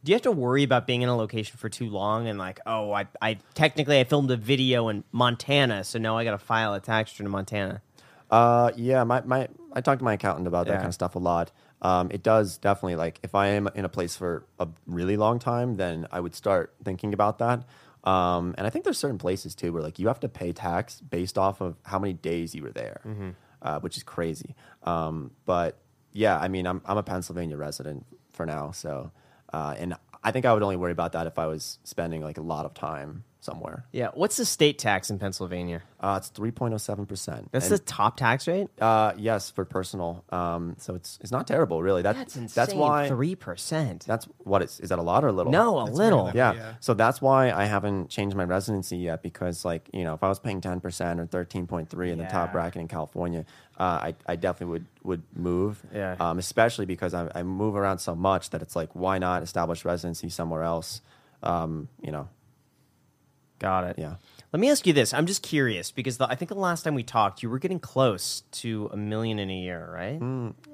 do you have to worry about being in a location for too long and like, oh, I, I technically I filmed a video in Montana, so now I got to file a tax return in Montana. Uh, yeah, my, my I talk to my accountant about that Yeah. kind of stuff a lot. Um, it does definitely like if I am in a place for a really long time, then I would start thinking about that. Um, and I think there's certain places too where like you have to pay tax based off of how many days you were there, uh, which is crazy. Um, but yeah, I mean, I'm I'm a Pennsylvania resident for now, so uh, and I think I would only worry about that if I was spending like a lot of time somewhere. Yeah, what's the state tax in Pennsylvania? Uh, it's three point oh seven percent. That's the top tax rate. Uh, yes, for personal. Um, so it's it's not terrible, really. That, That's insane. That's why. three percent. That's what it's. Is that a lot or a little? No, a little. very Yeah. Yeah. So that's why I haven't changed my residency yet because, like, you know, if I was paying ten percent or thirteen point three in the Yeah. top bracket in California, uh, I I definitely would would move. Yeah. Um, especially because I, I move around so much that it's like, why not establish residency somewhere else? Um, you know. Got it. Yeah. Let me ask you this. I'm just curious because the, I think the last time we talked, you were getting close to a million in a year, right?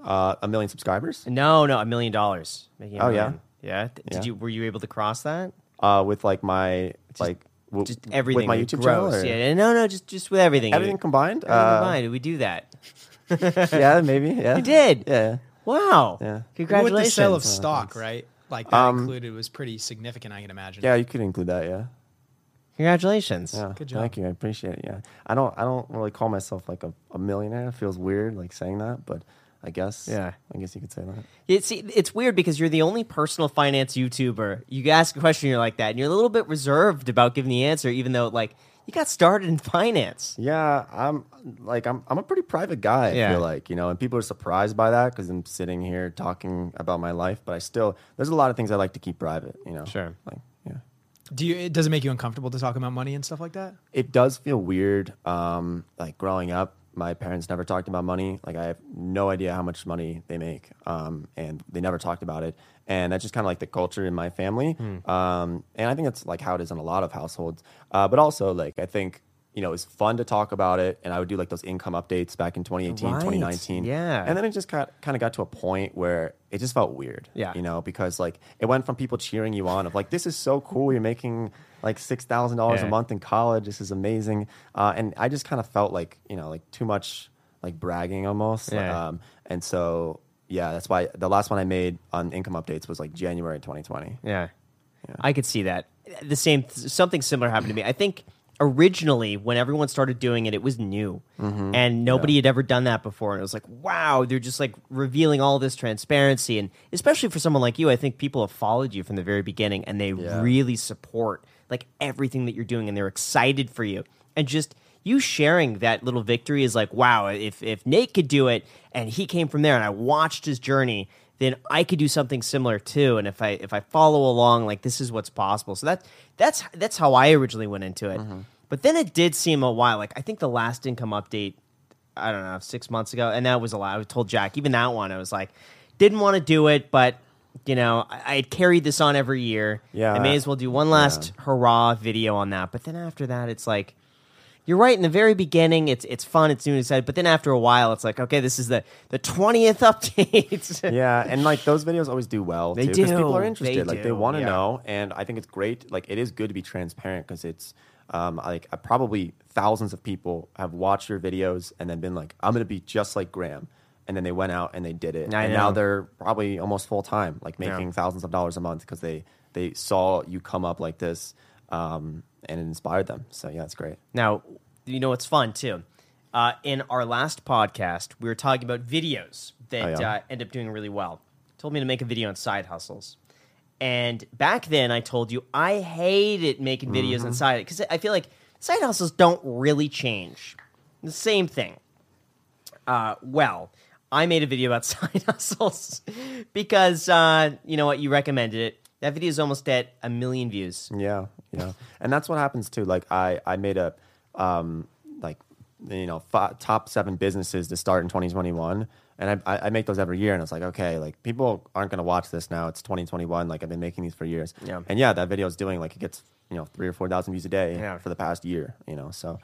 Uh, a million subscribers. No, no, a million dollars. Making a Oh, yeah? yeah. Did Yeah. you were you able to cross that? Uh, with like my like w- Just everything with my YouTube gross. channel. or- Yeah, no, no, just just with everything. Everything combined. Everything Uh, combined. Did we do that? yeah, maybe. Yeah. We did. Yeah. Wow. Yeah. Congratulations. With the sale of stock, right? Like that Um, included was pretty significant, I can imagine. Yeah, you could include that. Yeah. Congratulations. Yeah. Good job. Thank you. I appreciate it. Yeah. I don't. I don't really call myself like a, a millionaire. It feels weird like saying that, but I guess. Yeah. I guess you could say that. It's it's weird because you're the only personal finance YouTuber. You ask a question, you're like that, and you're a little bit reserved about giving the answer, even though like you got started in finance. Yeah, I'm like I'm I'm a pretty private guy. I Yeah. feel like you know, and people are surprised by that because I'm sitting here talking about my life. But I still there's a lot of things I like to keep private. You know, Sure. Like yeah, Do you? It does it make you uncomfortable to talk about money and stuff like that? it does feel weird. Um, like growing up, my parents never talked about money. Like I have no idea how much money they make, um, and they never talked about it. And that's just kind of like the culture in my family. Um, and I think that's like how it is in a lot of households. Uh, but also, like I think you know, it was fun to talk about it. And I would do like those income updates back in 2018, Right. 2019. Yeah. And then it just got, kind of got to a point where it just felt weird. Yeah. You know, because like it went from people cheering you on of like, this is so cool. You're making like $6,000 Yeah. a month in college. This is amazing. Uh, and I just kind of felt like, you know, like too much like bragging almost. Yeah. Um, and so, yeah, that's why the last one I made on income updates was like January 2020. Yeah. I could see that. The same something similar happened to me. I think originally when everyone started doing it, it was new, mm-hmm. and nobody had ever done that before. And it was like, wow, they're just like revealing all this transparency, and especially for someone like you, I think people have followed you from the very beginning, and they Yeah. really support like everything that you're doing, and they're excited for you, and just. You sharing that little victory is like, wow, if, if Nate could do it and he came from there and I watched his journey, then I could do something similar too. And if I if I follow along, like this is what's possible. So that that's that's how I originally went into it. Mm-hmm. But then it did seem a while. Like I think the last income update, I don't know, six months ago, and that was a lot. I told Jack even that one. I was like, didn't want to do it, but you know, I, I had carried this on every year. Yeah. I may as well do one last hurrah video on that. But then after that, it's like. You're right. In the very beginning, it's it's fun, it's new and exciting. But then after a while, it's like, okay, this is the the twentieth update. yeah, and like those videos always do well. They too, 'cause People are interested. They like they want to yeah. know, and I think it's great. Like it is good to be transparent because it's um, like uh, probably thousands of people have watched your videos and then been like, "I'm going to be just like Graham," and then they went out and they did it, I and know. now they're probably almost full time, like Yeah. making thousands of dollars a month because they they saw you come up like this, um, and it inspired them. So yeah, it's great. Now, you know what's fun too? Uh, in our last podcast, we were talking about videos that Oh, yeah? uh, end up doing really well. Told me to make a video on side hustles. And back then, I told you I hated making videos Mm-hmm. on side because I feel like side hustles don't really change. The same thing. Uh, well, I made a video about side hustles because uh, you know what? You recommended it. That video is almost at a million views. Yeah, yeah, and that's what happens too. Like I, I made a, um, like, you know, fi top seven businesses to start in 2021, and I, I, I make those every year, and it's like, okay, like people aren't gonna watch this now. It's 2021. Like I've been making these for years. Yeah. and yeah, that video is doing like it gets you know three or four thousand views a day Yeah. for the past year. You know, so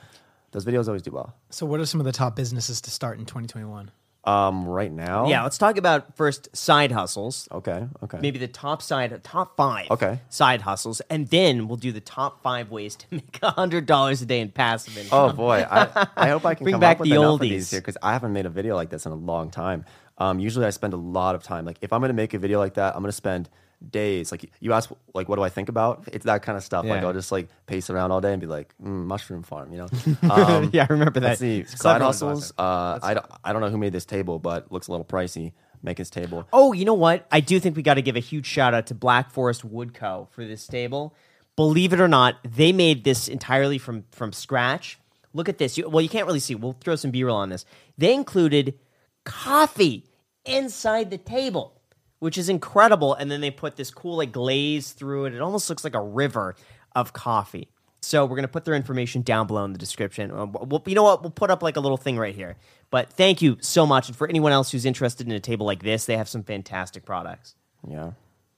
those videos always do well. So, what are some of the top businesses to start in 2021? Um, right now, Yeah, let's talk about first side hustles. Okay, okay, maybe the top side, top five Okay. side hustles, and then we'll do the top five ways to make hundred dollars a day in passive income. Oh boy, I, I hope I can Bring come back up with the enough of oldies. these here because I haven't made a video like this in a long time. Um, usually, I spend a lot of time. Like, if I'm going to make a video like that, I'm going to spend days. Like, you ask, like, what do I think about? It's that kind of stuff. Like, I'll just like pace around all day and be like, mm, mushroom farm, you know? Um, Yeah, I remember that. See, side hustles. Uh, I don't, I don't know who made this table, but looks a little pricey. Make his table. Oh, you know what? I do think we got to give a huge shout out to Black Forest Wood Co. for this table. Believe it or not, they made this entirely from from scratch. Look at this. You, well, you can't really see. We'll throw some B-roll on this. They included coffee inside the table, which is incredible. And then they put this cool like glaze through it. It almost looks like a river of coffee. So we're gonna put their information down below in the description. Uh, We'll, you know what? We'll put up like a little thing right here. But thank you so much. And for anyone else who's interested in a table like this, they have some fantastic products. Yeah.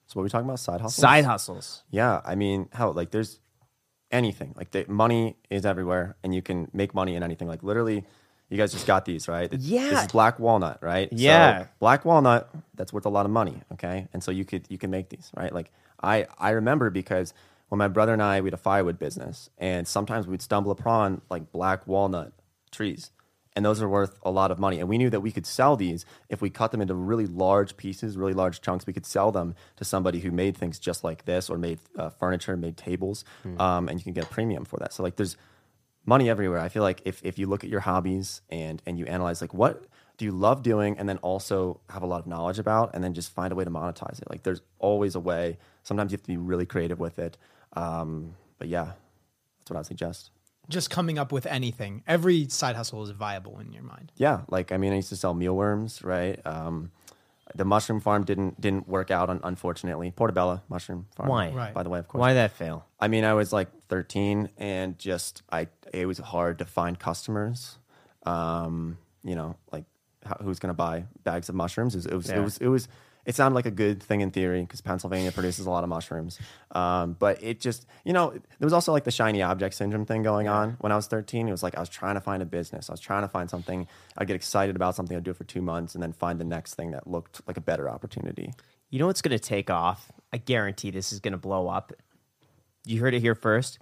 So, what are we talking about? Side hustles. Side hustles. Yeah, I mean, how like there's anything like the money is everywhere, and you can make money in anything. Like literally, you guys just got these right. Yeah. this is black walnut, right? Yeah. so, black walnut that's worth a lot of money. Okay, and so you could you can make these right. Like I I remember because when my brother and I we had a firewood business, and sometimes we'd stumble upon like black walnut trees. And those are worth a lot of money. And we knew that we could sell these if we cut them into really large pieces, really large chunks. We could sell them to somebody who made things just like this or made uh, furniture, made tables, um, and you can get a premium for that. So, like, there's money everywhere. I feel like if, if you look at your hobbies and, and you analyze, like, what do you love doing and then also have a lot of knowledge about and then just find a way to monetize it like there's always a way sometimes you have to be really creative with it um, but yeah that's what i suggest Just coming up with anything. Every side hustle is viable in your mind. yeah like i mean i used to sell mealworms right um, the mushroom farm didn't didn't work out un- unfortunately portobello mushroom farm Why? Right. by the way of course Why that fail? I mean, I was like 13 and just I it was hard to find customers. Um, you know, like how, who's going to buy bags of mushrooms? It was it was, Yeah. it was it was it sounded like a good thing in theory because Pennsylvania produces a lot of mushrooms. Um, but it just, you know, there was also like the shiny object syndrome thing going on when I was 13. It was like I was trying to find a business. I was trying to find something. I'd get excited about something. I'd do it for two months and then find the next thing that looked like a better opportunity. You know what's going to take off? I guarantee this is going to blow up. You heard it here first.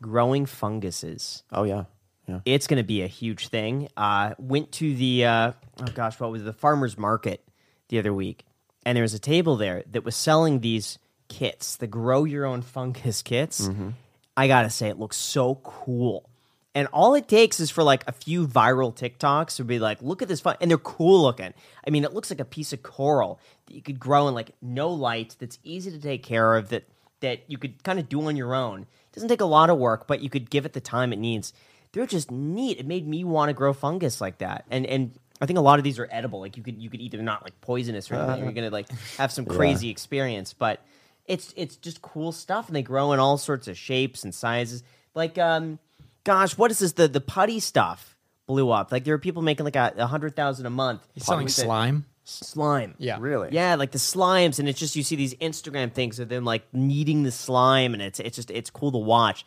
Growing funguses. Oh yeah, yeah. It's going to be a huge thing. Uh, went to the uh, oh gosh, what was it? the farmers market the other week, and there was a table there that was selling these kits, the grow your own fungus kits. Mm-hmm. I gotta say, it looks so cool. And all it takes is for like a few viral TikToks to be like, look at this fun, and they're cool looking. I mean, it looks like a piece of coral that you could grow in like no light, that's easy to take care of, that that you could kind of do on your own. It doesn't take a lot of work, but you could give it the time it needs. They're just neat. It made me want to grow fungus like that. And and I think a lot of these are edible. Like you could you could either not like poisonous or anything. You're gonna like have some crazy experience, but it's it's just cool stuff, and they grow in all sorts of shapes and sizes. Like um, gosh, what is this? The the putty stuff blew up. Like there are people making like a, a hundred thousand a month. He's selling slime. Slime. Yeah. Really? Yeah, like the slimes, and it's just you see these Instagram things of them like kneading the slime, and it's it's just it's cool to watch.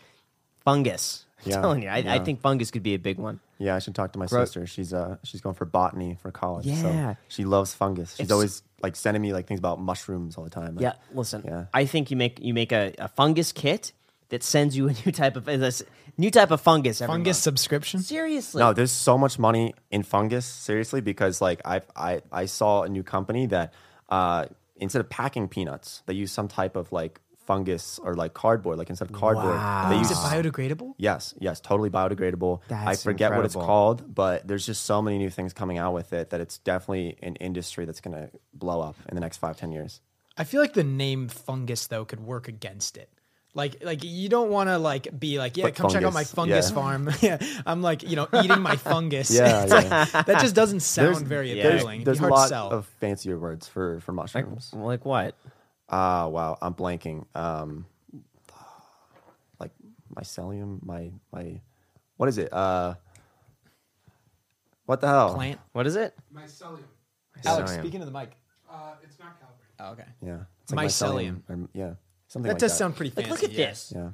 Fungus. I'm Yeah, telling you, I, I think fungus could be a big one. Yeah, I should talk to my Grow- sister. She's uh she's going for botany for college. Yeah. So she loves fungus. She's It's- always like sending me like things about mushrooms all the time. Like, Yeah, listen. Yeah. I think you make you make a, a fungus kit that sends you a new type of a s- new type of fungus. Every Fungus month. subscription. Seriously. No, there's so much money in fungus, seriously, because like I I I saw a new company that uh instead of packing peanuts, they use some type of like fungus or like cardboard. Like instead of cardboard, they Is use it biodegradable? Yes, yes, totally biodegradable. I That's forget what it's called, but there's just so many new things coming out with it that it's definitely an industry that's going to blow up in the next five, ten years. I feel like the name fungus though could work against it. Like, like you don't want to like be like, yeah, But come check out my fungus, fungus yeah. farm. yeah, I'm like, you know, eating my fungus. Yeah, yeah. like- that just doesn't sound There's- very yeah. appealing. There's It'd a lot sell. of fancier words for for mushrooms. like what? Ah, wow, I'm blanking. Um, like mycelium, my my, what is it? Uh, what the hell? Plant. What is it? Mycelium. Alex, Mycelium. speaking of the mic. Uh, it's not Calvary. Oh, okay. Yeah, it's Mycelium. or- yeah, something That like does that. sound pretty Like, fancy. look at yeah. this. Yeah.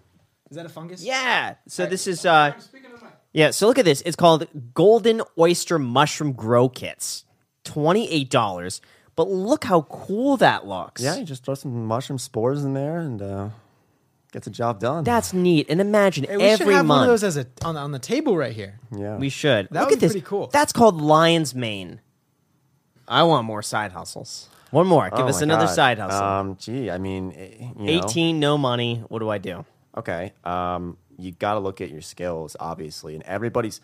Is that a fungus? Yeah. So this is uh I'm speaking of my. yeah, so look at this. It's called Golden Oyster Mushroom Grow Kits. $28. But look how cool that looks. Yeah, you just throw some mushroom spores in there and uh, get the job done. That's neat. And imagine Hey, we every should have month. one of those as a on, on the table right here. yeah. We should. That Look would at be this. pretty cool. That's called Lion's Mane. I want more side hustles. One more. Give Oh us my another God. side hustle. Um, gee, I mean, eh, you know, 18, no money. What do I do? okay um, you got to look at your skills obviously and everybody's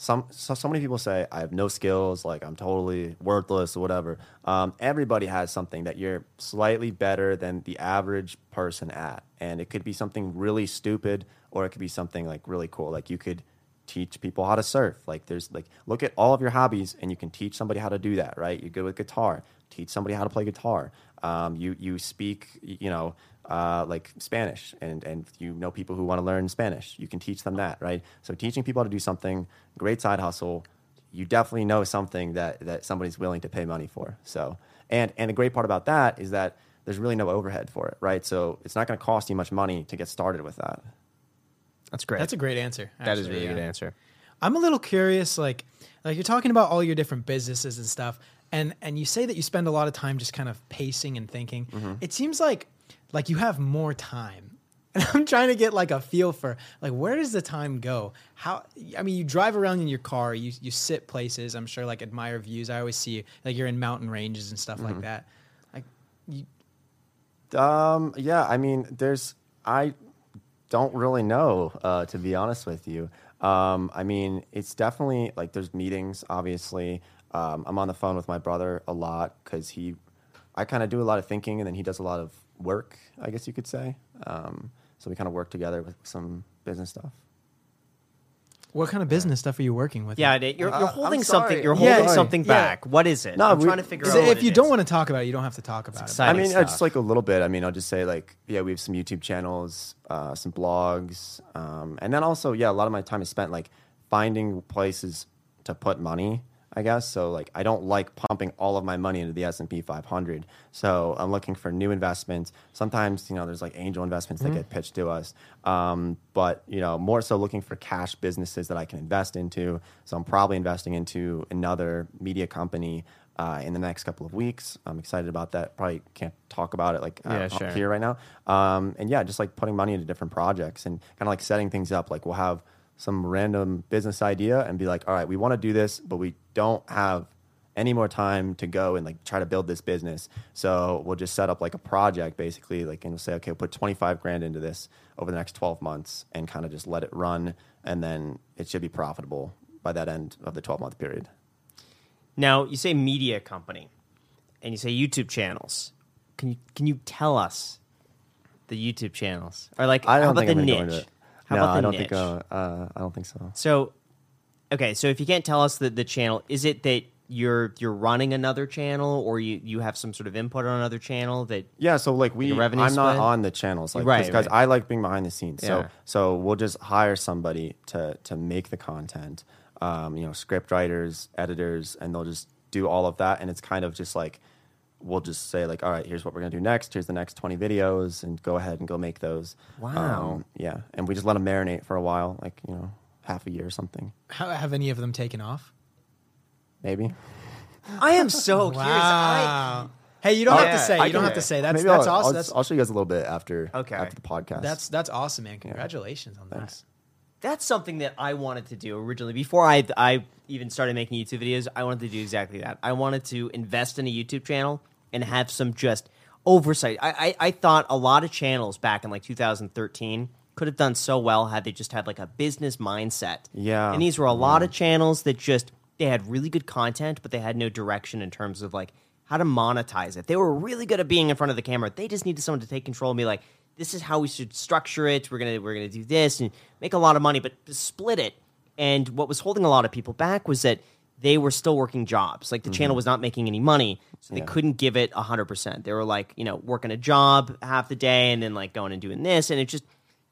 some so, so many people say i have no skills like i'm totally worthless or whatever. Um, everybody has something that you're slightly better than the average person at and it could be something really stupid or it could be something like really cool. Like you could teach people how to surf. Like there's like look at all of your hobbies and you can teach somebody how to do that right? You're good with guitar. Teach somebody how to play guitar. Um, you you speak you know uh, like Spanish, and and you know people who want to learn Spanish, you can teach them that, right? So teaching people how to do something, great side hustle. You definitely know something that that somebody's willing to pay money for. So and and the great part about that is that there's really no overhead for it, right? So it's not going to cost you much money to get started with that. That's great. That's a great answer. that is a really yeah. good answer. I'm a little curious, like, like you're talking about all your different businesses and stuff, and and you say that you spend a lot of time just kind of pacing and thinking. Mm-hmm. It seems like like you have more time, and I'm trying to get like a feel for like where does the time go? How I mean, you drive around in your car, you you sit places. I'm sure like admire views. I always see you like you're in mountain ranges and stuff Mm-hmm. like that. Like you, Um, yeah, I mean, there's I don't really know uh, to be honest with you. Um, I mean, it's definitely like there's meetings, obviously. Um, I'm on the phone with my brother a lot because he, I kind of do a lot of thinking and then he does a lot of work, I guess you could say. Um, so we kind of work together with some business stuff. What kind of business stuff are you working with? Yeah, Nate, you're, Uh, you're I'm holding sorry. something. You're Yeah, holding sorry. something Yeah. back. What is it? No, I'm we- trying to figure Is out. it- what if you it don't want to talk about it, you don't have to talk about it. I mean, uh, stuff. just like a little bit. I mean, I'll just say like, yeah, we have some YouTube channels, uh, some blogs, um, and then also, yeah, a lot of my time is spent like finding places to put money. I guess so. Like, I don't like pumping all of my money into the S and P 500. So I'm looking for new investments. Sometimes, you know, there's like angel investments that get pitched to us, um, but you know, more so looking for cash businesses that I can invest into. So I'm probably investing into another media company uh, in the next couple of weeks. I'm excited about that. Probably can't talk about it like Yeah, uh, sure. here right now. Um, and yeah, just like putting money into different projects and kind of like setting things up. Like we'll have some random business idea and be like, all right, we want to do this, but we don't have any more time to go and like try to build this business. So we'll just set up like a project basically, like and we'll say, okay, we'll put 25 grand into this over the next 12 months and kind of just let it run. And then it should be profitable by that end of the 12 month period. Now you say media company, and you say YouTube channels. Can you can you tell us the YouTube channels or like I don't about think the I'm niche? How no, about the I don't niche? think. Uh, uh, I don't think so. So, okay, so if you can't tell us the, the channel, is it that you're you're running another channel, or you you have some sort of input on another channel that? Yeah, so like we, Like revenue I'm not split? on the channels, like Right, because right. I like being behind the scenes. So Yeah. so we'll just hire somebody to to make the content, um, you know, script writers, editors, and they'll just do all of that. And it's kind of just like we'll just say like, all right, here's what we're gonna do next. Here's the next 20 videos, and go ahead and go make those. Wow. Um, yeah, and we just let them marinate for a while, like you know, half a year or something, How, have any of them taken off? maybe. I am so curious. I, Hey, you don't Oh, have to yeah, say. I You don't can- have to say. That's Maybe that's I'll, awesome. I'll, That's I'll show you guys a little bit after Okay. after the podcast. that's that's awesome, man. Congratulations on that. Thanks. that's something that I wanted to do originally. Before I I even started making YouTube videos, I wanted to do exactly that. I wanted to invest in a YouTube channel and have some just oversight. I, I, I thought a lot of channels back in like 2013 could have done so well had they just had like a business mindset. Yeah. And these were a lot of channels that just they had really good content, but they had no direction in terms of like how to monetize it. They were really good at being in front of the camera. They just needed someone to take control and be like, this is how we should structure it. We're gonna we're gonna do this and make a lot of money, but split it. And what was holding a lot of people back was that they were still working jobs. Like the channel was not making any money, so they Yeah. couldn't give it hundred percent. They were like, you know, working a job half the day and then like going and doing this, and it just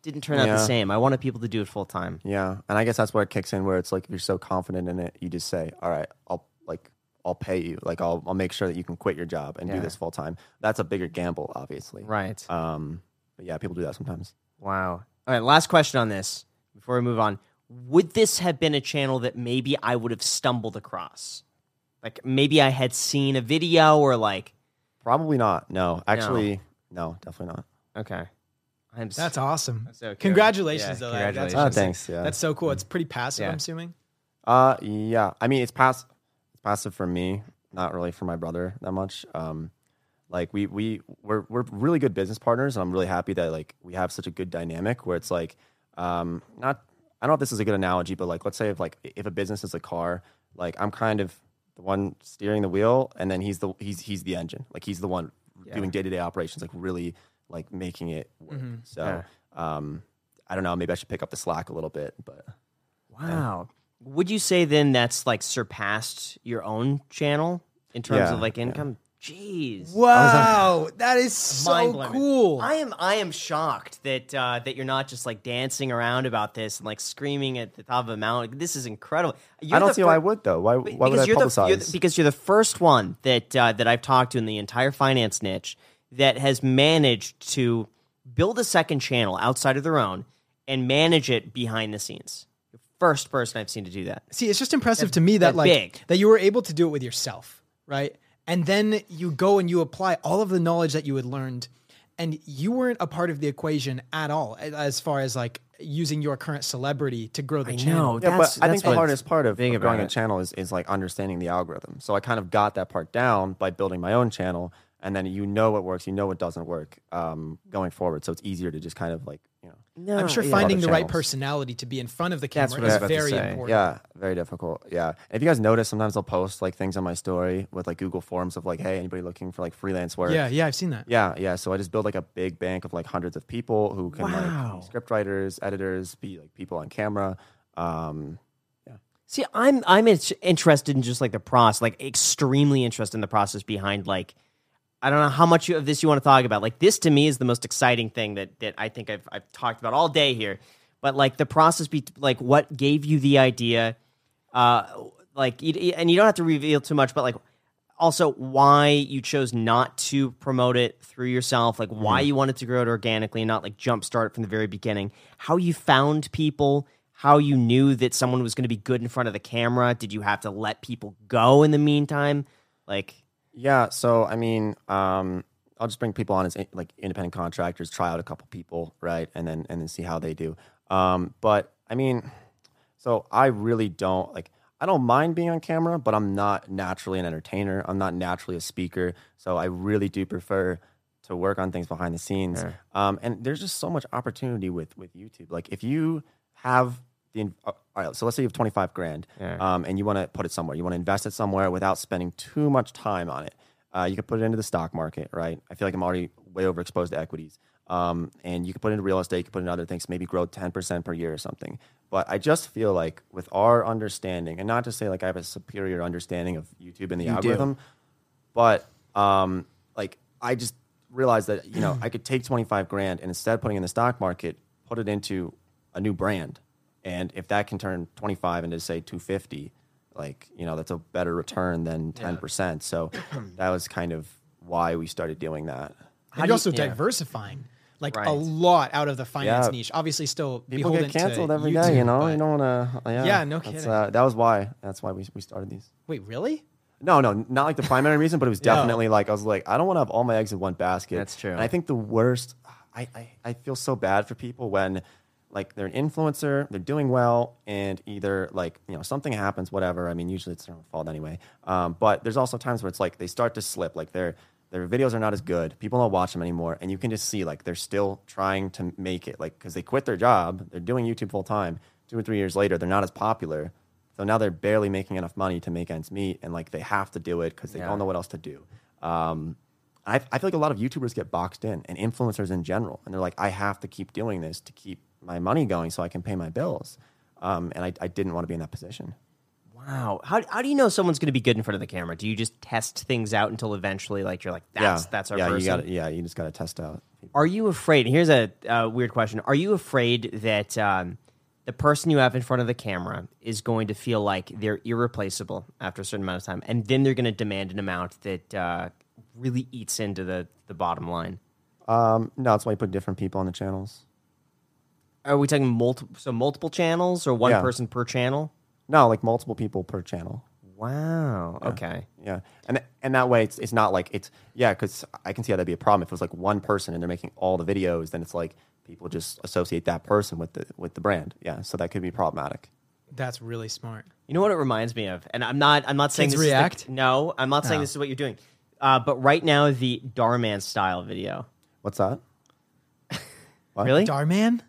didn't turn out the same. I wanted people to do it full time. Yeah, and I guess that's where it kicks in, where it's like if you're so confident in it, you just say, "All right, I'll like I'll pay you, like I'll I'll make sure that you can quit your job and Yeah. do this full time." That's a bigger gamble, obviously. Right. Um, but yeah, people do that sometimes. Wow. All right, last question on this before we move on. Would this have been a channel that maybe I would have stumbled across? Like maybe I had seen a video or like Probably not. No, actually, no, definitely not. okay. I'm s- That's awesome. so curious. Congratulations, Yeah, though. That- That's, congratulations. Oh, awesome. thanks. Yeah. That's so cool. It's pretty passive. Yeah. I'm assuming. Uh, yeah. I mean, it's pass it's passive for me, not really for my brother that much. Um, like we we we're we're really good business partners, and I'm really happy that like we have such a good dynamic where it's like, um, not I don't know if this is a good analogy, but like let's say if like if a business is a car, like I'm kind of the one steering the wheel, and then he's the he's he's the engine, like he's the one doing day to day operations, like really like making it work. So, Yeah. um, I don't know, maybe I should pick up the slack a little bit, but. Wow. Would you say then that's like surpassed your own channel in terms Yeah, of like yeah. income? Jeez. Wow, that is so cool. I am I am shocked that uh, that you're not just like dancing around about this and like screaming at the top of a mountain. This is incredible. You're I don't see fir- why I would though. Why, why would I because you're the, publicize? you're the because you're the first one that uh, that I've talked to in the entire finance niche that has managed to build a second channel outside of their own and manage it behind the scenes. The First person I've seen to do that. See, it's just impressive That's- to me that that's like big. that you were able to do it with yourself, right? And then you go and you apply all of the knowledge that you had learned, and you weren't a part of the equation at all as far as like using your current celebrity to grow the I channel. know. Yeah, That's- but I think the hardest part of, big of growing about a channel is, is like understanding the algorithm. So I kind of got that part down by building my own channel, and then you know what works, you know what doesn't work um, going forward. So it's easier to just kind of like you know No, I'm sure yeah. finding Other the right personality to be in front of the That's camera I was is about to very say. important. Yeah, very difficult. Yeah. If you guys notice, sometimes I'll post like things on my story with like Google Forms of like, hey, anybody looking for like freelance work? yeah, yeah, I've seen that. Yeah, yeah. So I just build like a big bank of like hundreds of people who can Wow. like script writers, editors, be like people on camera. Um, yeah. See, I'm I'm interested in just like the process, like extremely interested in the process behind like I don't know how much of this you want to talk about. Like this to me is the most exciting thing that that I think I've I've talked about all day here. But like the process, be like what gave you the idea, uh, like and you don't have to reveal too much, but like also why you chose not to promote it through yourself, like why you wanted to grow it organically and not like jumpstart it from the very beginning. How you found people, how you knew that someone was going to be good in front of the camera. Did you have to let people go in the meantime? Like, yeah. So I mean, um, I'll just bring people on as like independent contractors, try out a couple people, right, and then and then see how they do. Um, but I mean, so I really don't like. I don't mind being on camera, but I'm not naturally an entertainer. I'm not naturally a speaker. So I really do prefer to work on things behind the scenes. Um, and there's just so much opportunity with with YouTube. Like if you have the uh, all right, so let's say you have 25 grand, um, and you want to put it somewhere. You want to invest it somewhere without spending too much time on it. Uh, you could put it into the stock market, right? I feel like I'm already way overexposed to equities. Um, and you could put it into real estate, you could put it in other things, maybe grow 10% per year or something. But I just feel like with our understanding, and not to say like I have a superior understanding of YouTube and the algorithm, but um, like I just realized that you know I could take 25 grand and instead of putting it in the stock market, put it into a new brand. And if that can turn 25 into say 250, like, you know, that's a better return than 10%. So that was kind of why we started doing that. How and do you're also you- yeah. diversifying like Right. a lot out of the finance Yeah. niche. Obviously, still People beholden get canceled to every YouTube, day, you know? but- You don't want to. Yeah, Yeah, no that's, kidding. Uh, that was why. That's why we, we started these. Wait, really? No, no, not like the primary reason, but it was No. definitely like I was like, I don't want to have all my eggs in one basket. That's true. And I think the worst, I, I, I feel so bad for people when like they're an influencer, they're doing well, and either like you know something happens, whatever. I mean, usually it's their own fault anyway. Um, but there's also times where it's like they start to slip, like their their videos are not as good. People don't watch them anymore, and you can just see like they're still trying to make it, like because they quit their job, they're doing YouTube full time. Two or three years later, they're not as popular. So now they're barely making enough money to make ends meet, and like they have to do it because they Yeah. don't know what else to do. Um, I, I feel like a lot of YouTubers get boxed in, and influencers in general, and they're like, I have to keep doing this to keep my money going so I can pay my bills. Um, and I, I didn't want to be in that position. Wow. How, how do you know someone's going to be good in front of the camera? Do you just test things out until eventually, like, you're like, that's, yeah, that's our yeah, person? you got yeah, you just got to test out. Are you afraid? Here's a uh, weird question. Are you afraid that um, the person you have in front of the camera is going to feel like they're irreplaceable after a certain amount of time, and then they're going to demand an amount that uh, really eats into the, the bottom line? Um, no, that's why you put different people on the channels. Are we talking multiple? So multiple channels or one Yeah. person per channel? No, like multiple people per channel. Wow. Okay. Yeah, and and that way it's it's not like it's yeah because I can see how that'd be a problem if it was like one person and they're making all the videos then it's like people just associate that person with the with the brand yeah so that could be problematic. That's really smart. You know what it reminds me of, and I'm not. I'm not saying Kids this React? Is the, no, I'm not saying Oh. this is what you're doing. Uh, but right now, the Dhar Mann style video. What's that? What? Really? Dhar Mann?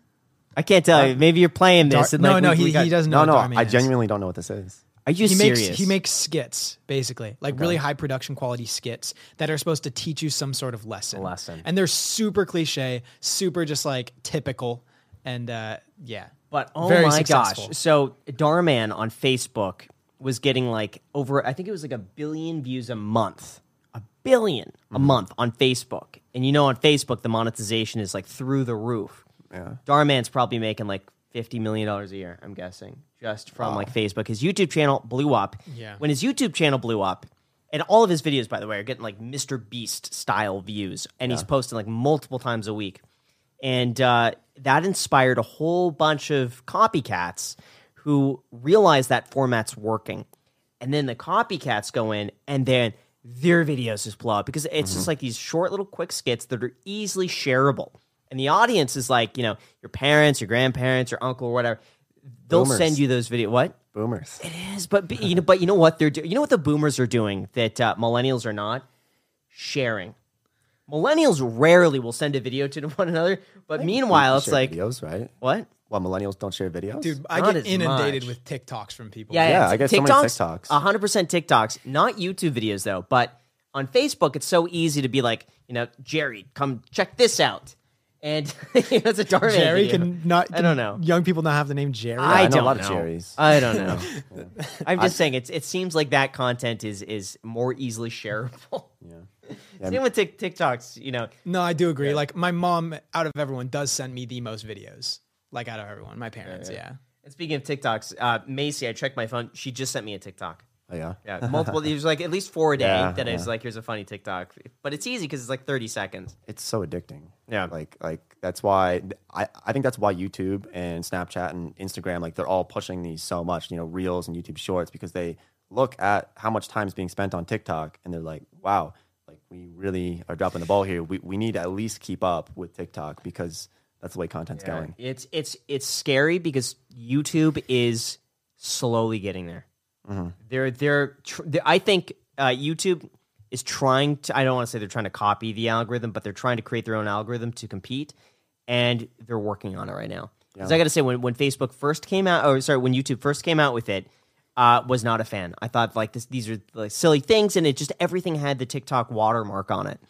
I can't tell you. Maybe you're playing Dar- this. and no, like, no, we- we he, got- he doesn't know No, no, what Dhar Mann I is. genuinely don't know what this is. Are you he serious? makes he makes skits basically like really high production quality skits that are supposed to teach you some sort of lesson lesson. and they're super cliche super just like typical and uh yeah But oh Very my successful. gosh! So Dhar Mann on Facebook was getting like over. I think it was like a billion views a month. A 1000000000 a Mm-hmm. month on Facebook, and you know on Facebook the monetization is like through the roof. Yeah. Dhar Mann's probably making like fifty million dollars a year. I'm guessing just from like Facebook. His YouTube channel blew up. Yeah. When his YouTube channel blew up, and all of his videos, by the way, are getting like MrBeast style views, and he's posting like multiple times a week, and uh, that inspired a whole bunch of copycats who realize that format's working, and then the copycats go in and then their videos just blow up because it's just like these short little quick skits that are easily shareable. And the audience is like, you know, your parents, your grandparents, your uncle, or whatever. They'll Boomers. send you those videos. What? Boomers. It is, but but, you know, but you know what they're doing. You know what the boomers are doing that uh, millennials are not sharing. Millennials rarely will send a video to one another, but meanwhile, it's share like videos, right? what? Well, millennials don't share videos, Dude, I Not get as inundated much. with TikToks from people. Yeah, Yeah, yeah. I get so many TikToks, TikToks. 100% TikToks, not YouTube videos though. But on Facebook, it's so easy to be like, you know, Jerry, come check this out, and that's a darn Jerry video. can not. I don't know. Young people not have the name Jerry. I, I know a don't lot of know. Jerrys. I don't know. I'm just saying it's. It seems like that content is is more easily shareable. Yeah. Same with Tik TikToks. You know, no, I do agree. Like my mom, out of everyone, does send me the most videos. Like out of everyone, my parents. Yeah. and speaking of TikToks, uh, Macy, I checked my phone. She just sent me a TikTok. Oh, yeah. Yeah, multiple. There's like at least four a day Yeah, that is yeah. like, here's a funny TikTok. But it's easy because it's like 30 seconds. It's so addicting. Yeah. Like like that's why I, I think that's why YouTube and Snapchat and Instagram like they're all pushing these so much, you know, Reels and YouTube Shorts because they look at how much time is being spent on TikTok and they're like, wow, like we really are dropping the ball here. We we need to at least keep up with TikTok because that's the way content's going. It's it's it's scary because YouTube is slowly getting there. They're they're, tr- they I think uh, YouTube is trying to. I don't want to say they're trying to copy the algorithm, but they're trying to create their own algorithm to compete, and they're working on it right now. Because I got to say, when when Facebook first came out, or sorry, when YouTube first came out with it, uh, was not a fan. I thought like this, these are like silly things, and it just everything had the TikTok watermark on it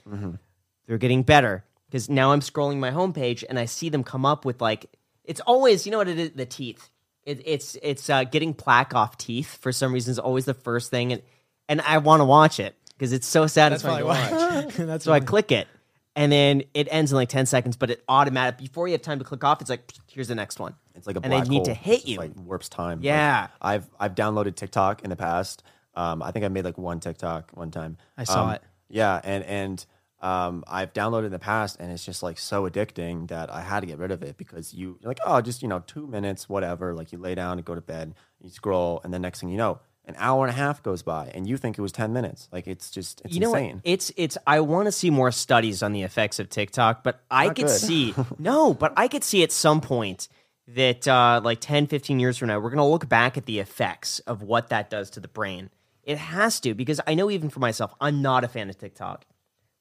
they're getting better because now I'm scrolling my homepage and I see them come up with like it's always you know what it is the teeth. It, it's it's uh, getting plaque off teeth for some reason is always the first thing and and I want to watch it because it's so satisfying probably to watch. That's So I click it and then it ends in like ten seconds, but it automatic before you have time to click off. It's like here's the next one. It's like a and black they need to hit you. like warps time. Like, Yeah. I've I've downloaded TikTok in the past. Um, I think I made like one TikTok one time. I saw Um, it. Yeah, and and um, I've downloaded in the past, and it's just like so addicting that I had to get rid of it because you you're like oh just you know two minutes whatever like you lay down and go to bed you scroll and then next thing you know an hour and a half goes by and you think it was ten minutes like it's just it's you know insane. what? It's it's. I want to see more studies on the effects of TikTok, but I Not could good. see no, but I could see at some point that uh, like 10, 15 years from now, we're gonna look back at the effects of what that does to the brain. It has to because I know even for myself, I'm not a fan of TikTok,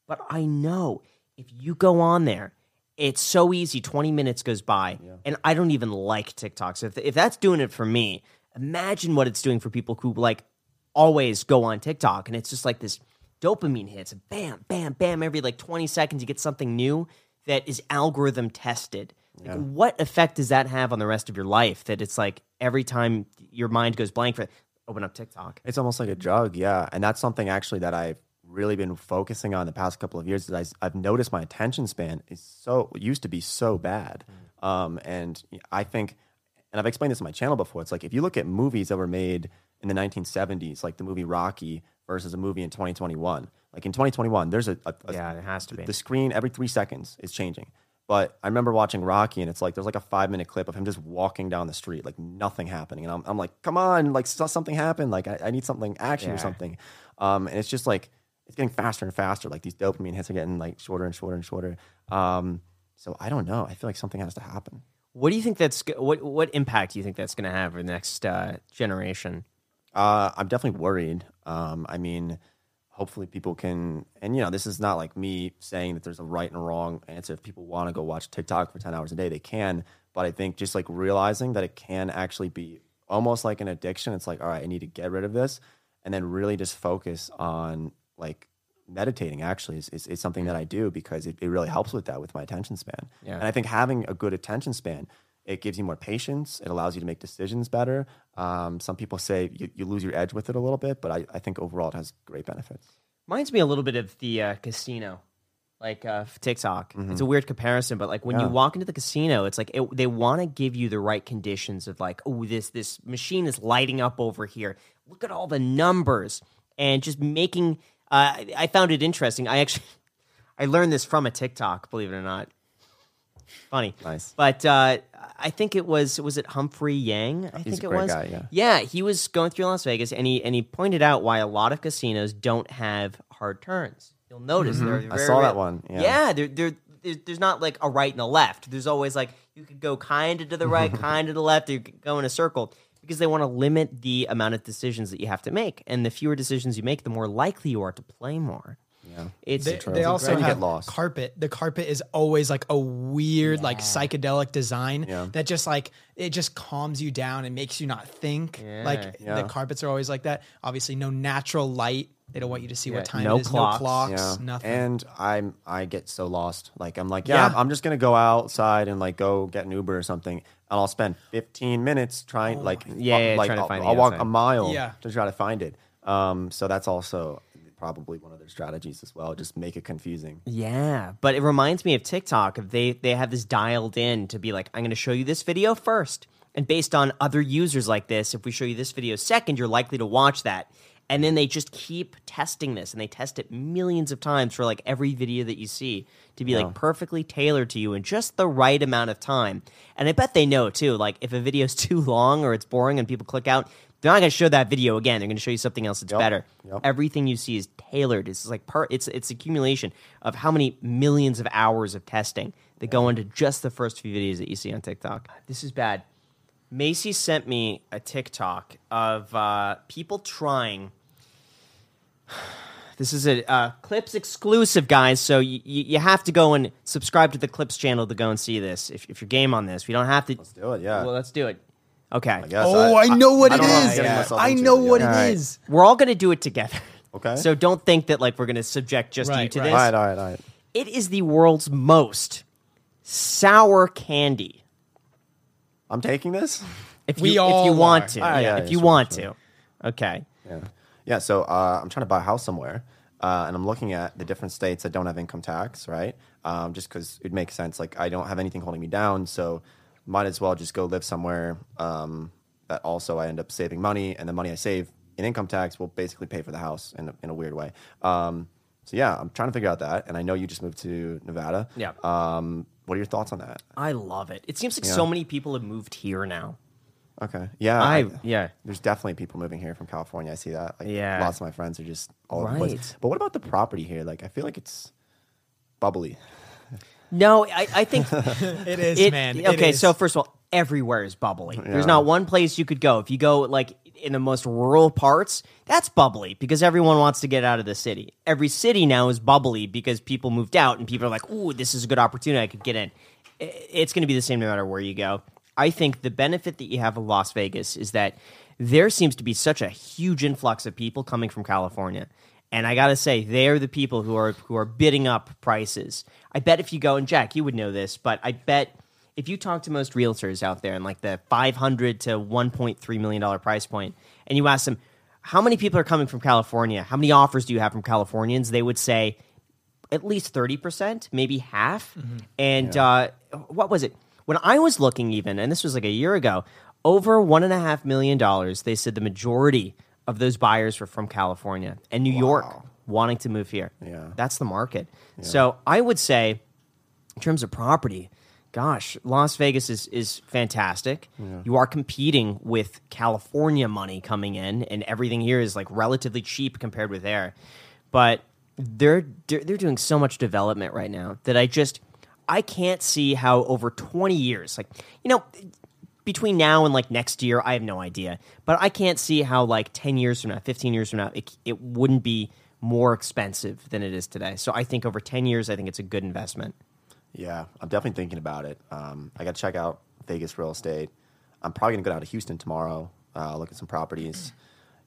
but I know if you go on there. It's so easy. Twenty minutes goes by, and I don't even like TikTok. So if, if that's doing it for me, imagine what it's doing for people who like always go on TikTok and it's just like this dopamine hits bam, bam, bam. Every like 20 seconds, you get something new that is algorithm tested. Like, What effect does that have on the rest of your life? That it's like every time your mind goes blank for open up TikTok. It's almost like a drug, yeah. And that's something actually that I've really been focusing on the past couple of years. Is I, I've noticed my attention span is so used to be so bad, um, and I think, and I've explained this on my channel before. It's like if you look at movies that were made in the 1970s, like the movie Rocky versus a movie in 2021. Like in 2021, there's a, a, a Yeah, it has to be. the screen every three seconds is changing. But I remember watching Rocky, and it's like there's like a five minute clip of him just walking down the street, like nothing happening, and I'm, I'm like, come on, like something happened, like I, I need something action or something. Um, and it's just like it's getting faster and faster. Like these dopamine hits are getting like shorter and shorter and shorter. Um, so I don't know. I feel like something has to happen. What do you think that's what what impact do you think that's going to have for the next uh, generation? Uh, I'm definitely worried. Um, I mean, hopefully people can, and you know, this is not like me saying that there's a right and wrong answer. If people want to go watch TikTok for 10 hours a day, they can. But I think just like realizing that it can actually be almost like an addiction. It's like, all right, I need to get rid of this. And then really just focus on like meditating actually is, is, is something that I do because it, it really helps with that with my attention span. Yeah. And I think having a good attention span, it gives you more patience. It allows you to make decisions better. Um, some people say you, you lose your edge with it a little bit, but I, I think overall it has great benefits. Reminds me a little bit of the uh, casino, like uh, TikTok. It's a weird comparison, but like when you Mm-hmm. Walk into the casino, it's like it, they want to give you the right conditions of like, oh, this this machine is lighting up over here. Look at all the numbers and just making. Uh, I- I found it interesting. I actually I learned this from a TikTok, believe it or not. Funny, Nice. But uh, I think it was was it Humphrey Yang? I He's think a it great was. guy, yeah. Yeah, he was going through Las Vegas and he and he pointed out why a lot of casinos don't have hard turns. You'll notice they're Mm-hmm. I very saw that one, yeah. Yeah, there there there's, there's not like a right and a left. There's always like you could go kind of to the right, kind of to the left, or you could go in a circle because they want to limit the amount of decisions that you have to make. And the fewer decisions you make, the more likely you are to play more. Yeah. It's They, true. they also And you get lost. carpet. The carpet is always like a weird, like psychedelic design Yeah. that just like it just calms you down and makes you not think. Like Yeah. the carpets are always like that. Obviously, no natural light. They don't want you to see Yeah, what time no it is. clocks. No clocks. Yeah. Nothing. And I'm I get so lost. Like I'm like, yeah, Yeah. I'm just gonna go outside and like go get an Uber or something, and I'll spend 15 minutes trying like Yeah, yeah, like trying to I'll, find the I'll walk outside. a mile Yeah. to try to find it. Um, so that's also probably one of their strategies as well. Just make it confusing. Yeah, but it reminds me of TikTok. If They they have this dialed in to be like, I'm going to show you this video first, and based on other users like this, if we show you this video second, you're likely to watch that. And then they just keep testing this, and they test it millions of times for like every video that you see to be like perfectly tailored to you in just the right amount of time. And I bet they know too. Like if a video is too long or it's boring and people click out, they're not going to show that video again. They're going to show you something else that's Yep. better. Yep. Everything you see is tailored. It's like per, it's it's accumulation of how many millions of hours of testing that go into just the first few videos that you see on TikTok. This is bad. Macy sent me a TikTok of uh, people trying. This is a uh, Clips exclusive, guys. So you, you have to go and subscribe to the Clips channel to go and see this. If, if you're game on this, we don't have to. Let's do it, yeah. Well, let's do it. Okay. I guess. oh, I, know what I it don't know I'm is. getting myself I into, know yeah. what All it right. is. We're all going to do it together. Okay. So don't think that like we're going to subject just you Right, to right. this. All right, all right, all right. It is the world's most sour candy. I'm taking this. If We you, if all you want are. to, Ah, yeah, yeah, if yeah, you sure, want sure. to. Okay. Yeah. Yeah. So uh, I'm trying to buy a house somewhere, uh, and I'm looking at the different states that don't have income tax, right? Um, just because it makes sense. Like I don't have anything holding me down, so might as well just go live somewhere um, that also I end up saving money, and the money I save in income tax will basically pay for the house in a, in a weird way. Um, so yeah, I'm trying to figure out that, and I know you just moved to Nevada. Yeah. Um, what are your thoughts on that? I love it. It seems like Yeah. so many people have moved here now. Okay. Yeah. I- yeah. There's definitely people moving here from California. I see that. Like, Yeah. Lots of my friends are just all over the place. But what about the property here? Like, I feel like it's bubbly. No, I, I think It is, it, man. It okay, is. so first of all, everywhere is bubbly. There's not one place you could go. If you go like in the most rural parts, that's bubbly because everyone wants to get out of the city. Every city now is bubbly because people moved out and people are like, "Ooh, this is a good opportunity. I could get in." It's going to be the same no matter where you go. I think the benefit that you have of Las Vegas is that there seems to be such a huge influx of people coming from California. And I gotta say, they're the people who are who are bidding up prices. I bet if you go and Jack, you would know this, but I bet if you talk to most realtors out there in like the five hundred to one point three million dollar price point, and you ask them how many people are coming from California, how many offers do you have from Californians, they would say at least 30%, maybe half. And uh, what was it? When I was looking, even, and this was like a year ago, over $1.5 million, they said the majority of those buyers were from California and New York wanting to move here. Yeah. That's the market. So I would say, in terms of property, gosh, Las Vegas is is fantastic. You are competing with California money coming in, and everything here is like relatively cheap compared with there. But they're they're, they're doing so much development right now that I just I can't see how over twenty years, like you know. Between now and like next year, I have no idea. But I can't see how like ten years from now, fifteen years from now, it, it wouldn't be more expensive than it is today. So I think over ten years, I think it's a good investment. Yeah, I'm definitely thinking about it. Um, I got to check out Vegas real estate. I'm probably going to go down to Houston tomorrow, uh, look at some properties.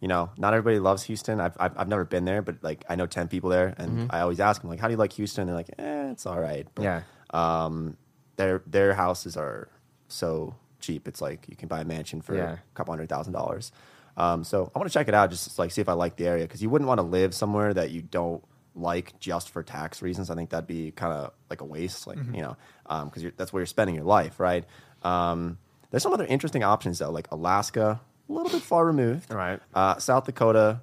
You know, not everybody loves Houston. I've, I've, I've never been there, but like I know 10 people there. And I always ask them, like, how do you like Houston? And they're like, eh, it's all right. But, Yeah. Um, their, their houses are so cheap. It's like you can buy a mansion for Yeah. a couple hundred thousand dollars. Um, so I want to check it out, just like see if I like the area, because you wouldn't want to live somewhere that you don't like just for tax reasons. I think that'd be kind of like a waste, like you know, because that's where you're spending your life, right? Um, there's some other interesting options though, like Alaska, a little bit far removed, Right. Uh, South Dakota,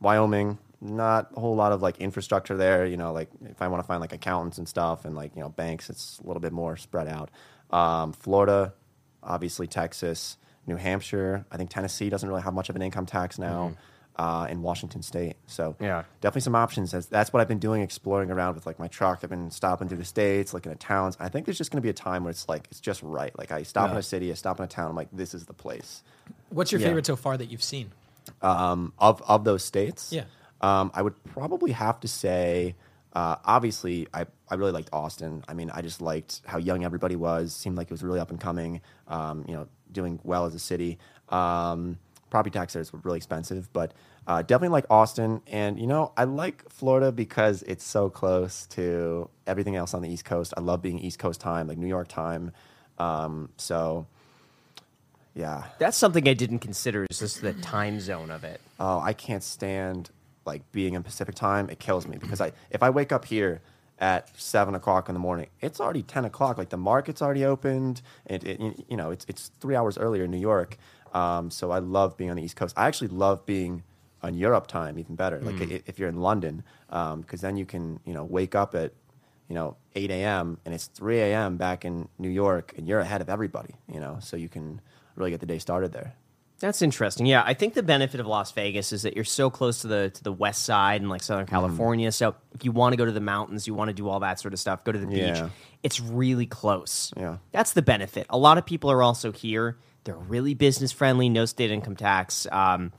Wyoming, not a whole lot of like infrastructure there. You know, like if I want to find like accountants and stuff and like you know banks, it's a little bit more spread out. Um, Florida, obviously Texas, New Hampshire. I think Tennessee doesn't really have much of an income tax now. Uh, in Washington State, so Yeah. definitely some options. That's, that's what I've been doing, exploring around with like my truck. I've been stopping through the states, looking at towns. I think there's just going to be a time where it's like it's just right. Like I stop in a city, I stop in a town. I'm like, this is the place. What's your Yeah. favorite so far that you've seen? Um, of of those states, Yeah. Um, I would probably have to say, uh, obviously, I, I really liked Austin. I mean, I just liked how young everybody was. Seemed like it was really up and coming. Um, you know, doing well as a city. Um, property taxes were really expensive, but uh, definitely like Austin. And you know, I like Florida because it's so close to everything else on the East Coast. I love being East Coast time, like New York time. Um, so, yeah. That's something I didn't consider. Is just the time zone of it. oh, I can't stand like being in Pacific time. It kills me because I if I wake up here at seven o'clock in the morning, it's already ten o'clock. Like the market's already opened. It, it you know it's it's three hours earlier in New York. Um, so I love being on the East Coast. I actually love being on Europe time even better. Like i if you're in London, because then you can you know wake up at you know 8 a.m. and it's 3 a.m. back in New York, and you're ahead of everybody. You know, so you can really get the day started there. That's interesting. Yeah, I think the benefit of Las Vegas is that you're so close to the to the west side and like Southern Mm-hmm. California. So if you want to go to the mountains, you want to do all that sort of stuff, go to the beach. Yeah. It's really close. Yeah. that's the benefit. A lot of people are also here. They're really business friendly, no state income tax. Um,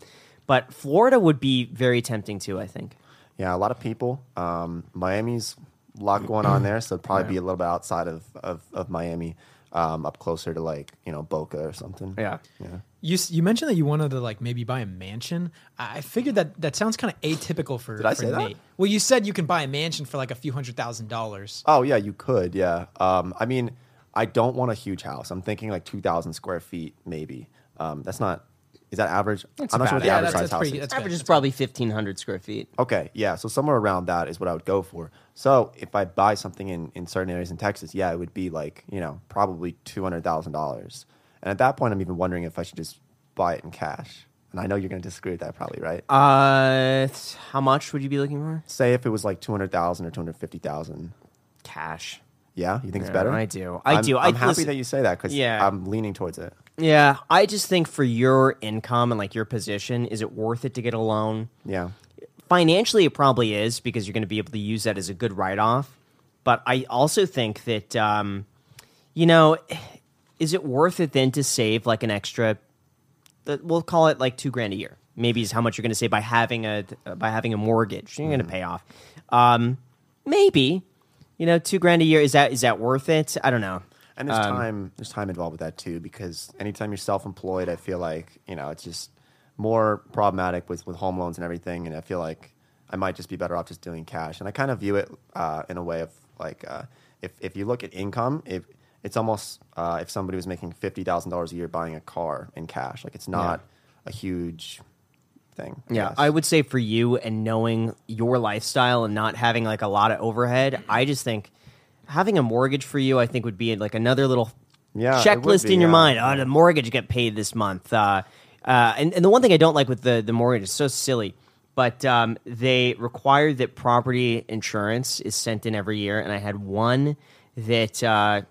but Florida would be very tempting too. I think. Yeah, a lot of people. Um, Miami's a lot going on there, so it'd probably be a little bit outside of, of, of Miami, um, up closer to like you know Boca or something. Yeah. yeah. You you mentioned that you wanted to like maybe buy a mansion. I I figured that that sounds kind of atypical for, Did I for say that? Well, you said you can buy a mansion for like a few hundred thousand dollars. Oh yeah, you could. Yeah. Um, I mean, I don't want a huge house. I'm thinking like two thousand square feet, maybe. Um, that's not. Is that average? That's I'm not sure about what the. Yeah, average that's- size that's house pretty- is. that's- Average is probably fifteen hundred square feet. Okay, yeah. So somewhere around that is what I would go for. So if I buy something in, in certain areas in Texas, yeah, it would be like, you know, probably two hundred thousand dollars. And at that point I'm even wondering if I should just buy it in cash. And I know you're gonna disagree with that probably, right? Uh, how much would you be looking for? Say if it was like two hundred thousand or two hundred fifty thousand. Cash. Yeah, you think it's better? I do. I I'm- do. I- I'm happy listen- that you say that because Yeah. I'm leaning towards it. Yeah, I just think for your income and like your position, is it worth it to get a loan? Yeah. Financially, it probably is because you're going to be able to use that as a good write off. But I also think that, um, you know, is it worth it then to save like an extra? We'll call it like two grand a year. Maybe is how much you're going to save by having a by having a mortgage. You're going to pay off. Um, maybe, you know, two grand a year is that is that worth it? I don't know. And there's Um, time there's time involved with that too because anytime you're self employed, I feel like, you know, it's just more problematic with, with home loans and everything and I feel like I might just be better off just doing cash. And I kind of view it uh, in a way of like uh, if if you look at income, if it's almost uh, if somebody was making fifty thousand dollars a year buying a car in cash. Like it's not a huge thing. Yeah, guess. I would say for you and knowing your lifestyle and not having like a lot of overhead, I just think having a mortgage for you, I think would be like another little Yeah, checklist be, in your yeah. mind. Oh, the mortgage get paid this month. Uh, uh, and, and the one thing I don't like with the the mortgage is so silly, but um, they require that property insurance is sent in every year, and I had one that. Uh,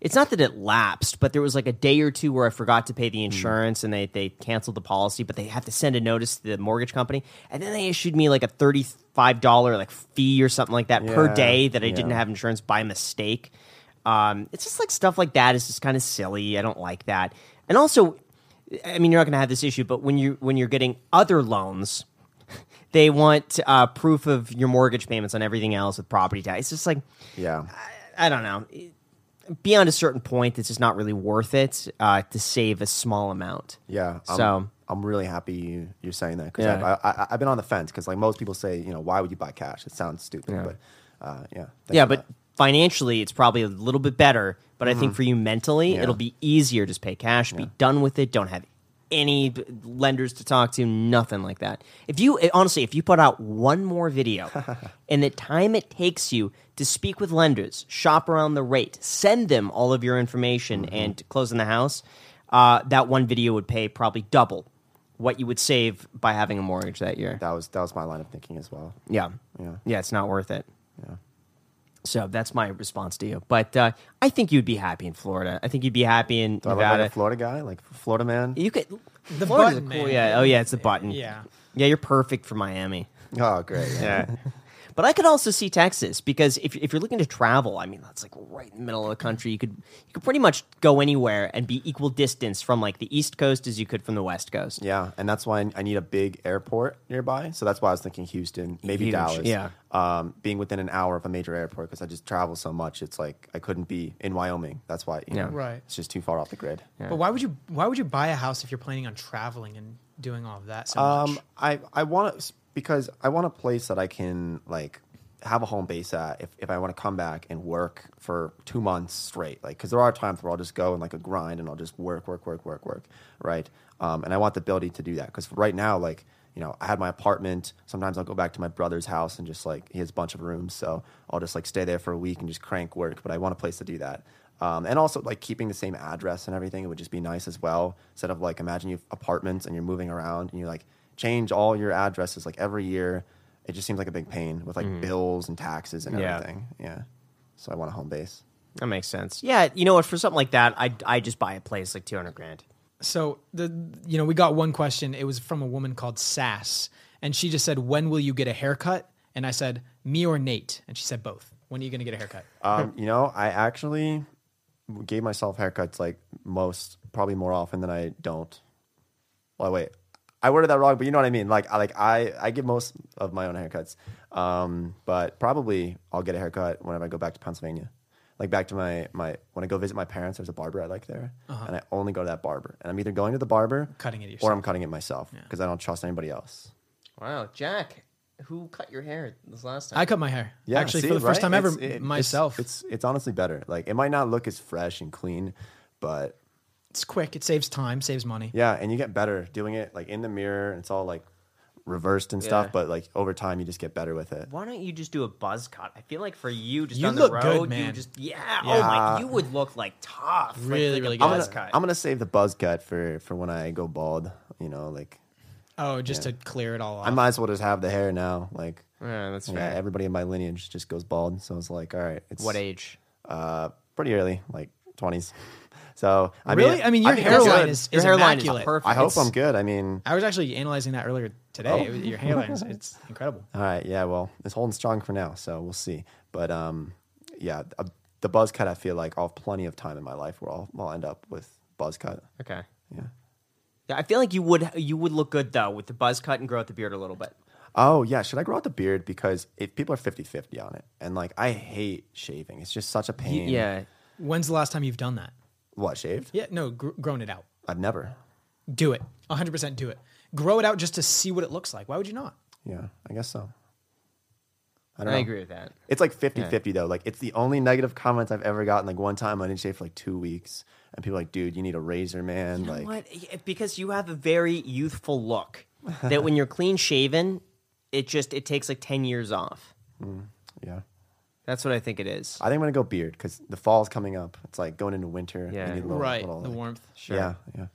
it's not that it lapsed, but there was like a day or two where I forgot to pay the insurance and they, they canceled the policy, but they have to send a notice to the mortgage company. And then they issued me like a $35 like fee or something like that per day that I didn't have insurance by mistake. Um, it's just like stuff like that is just kind of silly. I don't like that. And also, I mean, you're not going to have this issue, but when you when you're getting other loans, they want uh, proof of your mortgage payments on everything else with property tax. It's just like Yeah. I don't know. Beyond a certain point, it's just not really worth it uh, to save a small amount. Yeah. I'm, So- I'm really happy you, you're saying that because Yeah. I've, I, I- I've been on the fence because like most people say, you know, why would you buy cash? It sounds stupid, Yeah. but uh, yeah. yeah, but that. financially, it's probably a little bit better. But I think for you mentally, Yeah. it'll be easier to just pay cash, be done with it, don't have any lenders to talk to, nothing like that. If you eh, honestly, if you put out one more video and the time it takes you to speak with lenders, shop around the rate, send them all of your information, and close in the house, uh, that one video would pay probably double what you would save by having a mortgage that year. that was that was my line of thinking as well. Yeah. Yeah. Yeah, it's not worth it. Yeah. So that's my response to you. But uh, I think you'd be happy in Florida. I think you'd be happy in Do I look Nevada. like a Florida guy, like Florida man? you could The Florida's a button, cool- man. Yeah. Oh yeah, it's the button. Yeah. Yeah, you're perfect for Miami. Oh, great. Yeah. But I could also see Texas because if, if you're looking to travel, I mean that's like right in the middle of the country. You could you could pretty much go anywhere and be equal distance from like the East Coast as you could from the West Coast. Yeah, and that's why I need a big airport nearby. So that's why I was thinking Houston, maybe Huge, Dallas. yeah. um, being within an hour of a major airport because I just travel so much. It's like I couldn't be in Wyoming. That's why. You Yeah. know, Right. It's just too far off the grid. But why would you why would you buy a house if you're planning on traveling and doing all of that so Um, much? I I want to because I want a place that I can like have a home base at if, if I want to come back and work for two months straight. Like, because there are times where I'll just go and like a grind and I'll just work, work, work, work, work, right? Um, and I want the ability to do that because right now, like, you know, I had my apartment. Sometimes I'll go back to my brother's house and just like he has a bunch of rooms, so I'll just like stay there for a week and just crank work. But I want a place to do that. Um, and also like keeping the same address and everything, it would just be nice as well. Instead of like imagine you have apartments and you're moving around and you're like change all your addresses like every year. It just seems like a big pain with like bills and taxes and Yeah. everything. Yeah. So I want a home base. That makes sense. Yeah, you know what? For something like that, I I just buy a place like two hundred grand. So the you know we got one question. It was from a woman called Sass, and she just said, "When will you get a haircut?" And I said, "Me or Nate?" And she said, "Both." When are you going to get a haircut? Um, you know, I actually gave myself haircuts like most, probably more often than I don't. Well, wait, I worded that wrong, but you know what I mean. Like, I like I I give most of my own haircuts, um, but probably I'll get a haircut whenever I go back to Pennsylvania. Like back to my my when I go visit my parents, there's a barber I like there, and I only go to that barber. And I'm either going to the barber, Cutting it or. I'm cutting it myself because I don't trust anybody else. Wow, Jack, who cut your hair this last time? I cut my hair. Yeah, actually see, for the first right? time ever It's- it- it's- myself. It's, it's honestly better. Like it might not look as fresh and clean, but it's quick. It saves time, saves money. yeah, and you get better doing it like in the mirror. And it's all like reversed and stuff, Yeah. but like over time you just get better with it. Why don't you just do a buzz cut? I feel like for you, just You on look the good, road, you man. just yeah. Oh my, you would look like tough. like- Really, like a really I'm good. buzz gonna, cut. I'm gonna save the buzz cut for for when I go bald. You know, like Oh, just to clear it all off. I might as well just have the hair now. Like yeah, that's yeah, fair. everybody in my lineage just goes bald. So it's like, all right, it's what age? Uh, pretty early, like twenties. So I really? mean, I mean, your think that's hairline good. is, Your is hairline immaculate. is perfect. I hope It's- I'm good. I mean, I was actually analyzing that earlier today. Oh. Your hairline is it's incredible. All right, yeah, well, it's holding strong for now, so we'll see. But um, yeah, uh, the buzz cut, I feel like I'll have plenty of time in my life where I'll, I'll end up with buzz cut. Okay. Yeah. Yeah, I feel like you would you would look good though with the buzz cut and grow out the beard a little bit. Oh yeah, should I grow out the beard because if people are 50-50 on it, and like I hate shaving. It's just such a Y- pain. Yeah. When's the last time you've done that? What shaved? Yeah, no, gr- grown it out. I've never. Do it. 100% do it. Grow it out just to see what it looks like. Why would you not? Yeah, I guess so. I I, don't know. agree with that. It's like 50-50 though. Like it's the only negative comments I've ever gotten. Like one time I didn't shave for like two weeks, and people were like, "Dude, you need a razor, man." You like what? Yeah, Because you have a very youthful look. that when you're clean shaven, it just it takes like ten years off. Mm, yeah. That's what I think it is. I think I'm gonna go beard because the fall's coming up. It's like going into winter. Yeah. You need a little- right. little, the like- warmth. Yeah, yeah.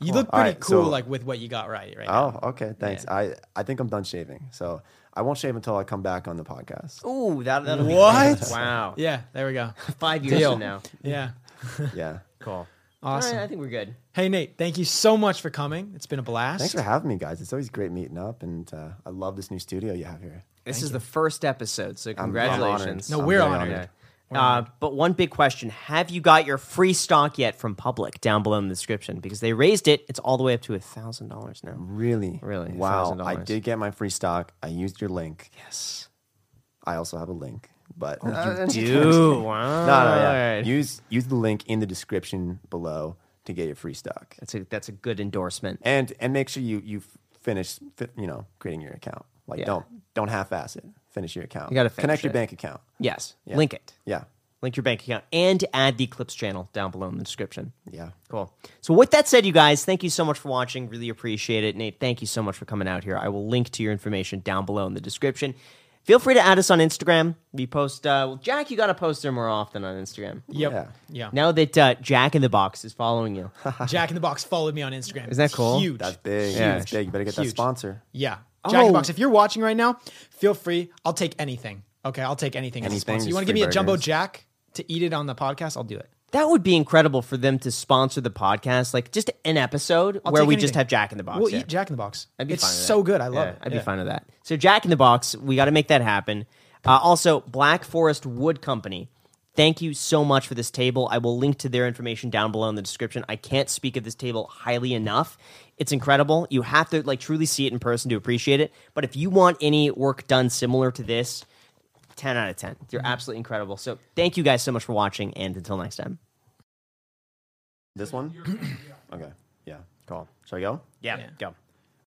You look All pretty right, cool so- like with what you got right right oh, now. Oh, okay. Thanks. I I think I'm done shaving, so I won't shave until I come back on the podcast. Ooh, that that'll be What? great. Wow. Yeah, there we go. Five years Deal. from now. Yeah. Yeah. Cool. Awesome. All right, I think we're good. Hey Nate, thank you so much for coming. It's been a blast. Thanks for having me, guys. It's always great meeting up, and uh, I love this new studio you have here. This is the first episode, so I'm congratulations. honored. No, I'm we're very honored. honored. Uh, but one big question: Have you got your free stock yet from Public down below in the description? Because they raised it; it's all the way up to a thousand dollars now. Really? Really? Wow. I did get my free stock. I used your link. Yes, I also have a link, but Oh, do wow. No, no, yeah. Alright. Use use the link in the description below to get your free stock, That's a that's a good endorsement. and and make sure you you finish you know creating your account. Like Yeah. don't don't half-ass it. Finish your account. You gotta finish connect your bank account. Yes, Yeah. link it. Yeah, Link your bank account and add the Clips channel down below in the description. yeah. Cool. So with that said, you guys, thank you so much for watching. Really appreciate it. Nate, thank you so much for coming out here. I will link to your information down below in the description. Feel free to add us on Instagram. We post. Uh, well, Jack, you got to post there more often on Instagram. Yep. Yeah. Yeah. Now that uh, Jack in the Box is following you, Jack in the Box followed me on Instagram. Isn't that cool? Huge. That's big. Yeah. That's big. You better get that Huge. sponsor. Yeah. Jack in the Oh. Box. If you're watching right now, feel free. I'll take anything. Okay, I'll take anything. as a Anything, sponsor. You just want to give free me a jumbo burgers. jack to eat it on the podcast? I'll do it. That would be incredible for them to sponsor the podcast, like just an episode I'll where we just have Jack in the Box. We'll yeah. eat Jack in the Box. I'd be it's fine with so good. I love Yeah, it. I'd Yeah. be fine with that. So Jack in the Box, we got to make that happen. Uh, also, Black Forest Wood Company. Thank you so much for this table. I will link to their information down below in the description. I can't speak of this table highly enough. It's incredible. You have to like truly see it in person to appreciate it. But if you want any work done similar to this, 10 out of 10. You're mm-hmm. absolutely incredible. So thank you guys so much for watching and until next time. This one? okay. Yeah. Cool. Shall I go? Yeah, Yeah. go.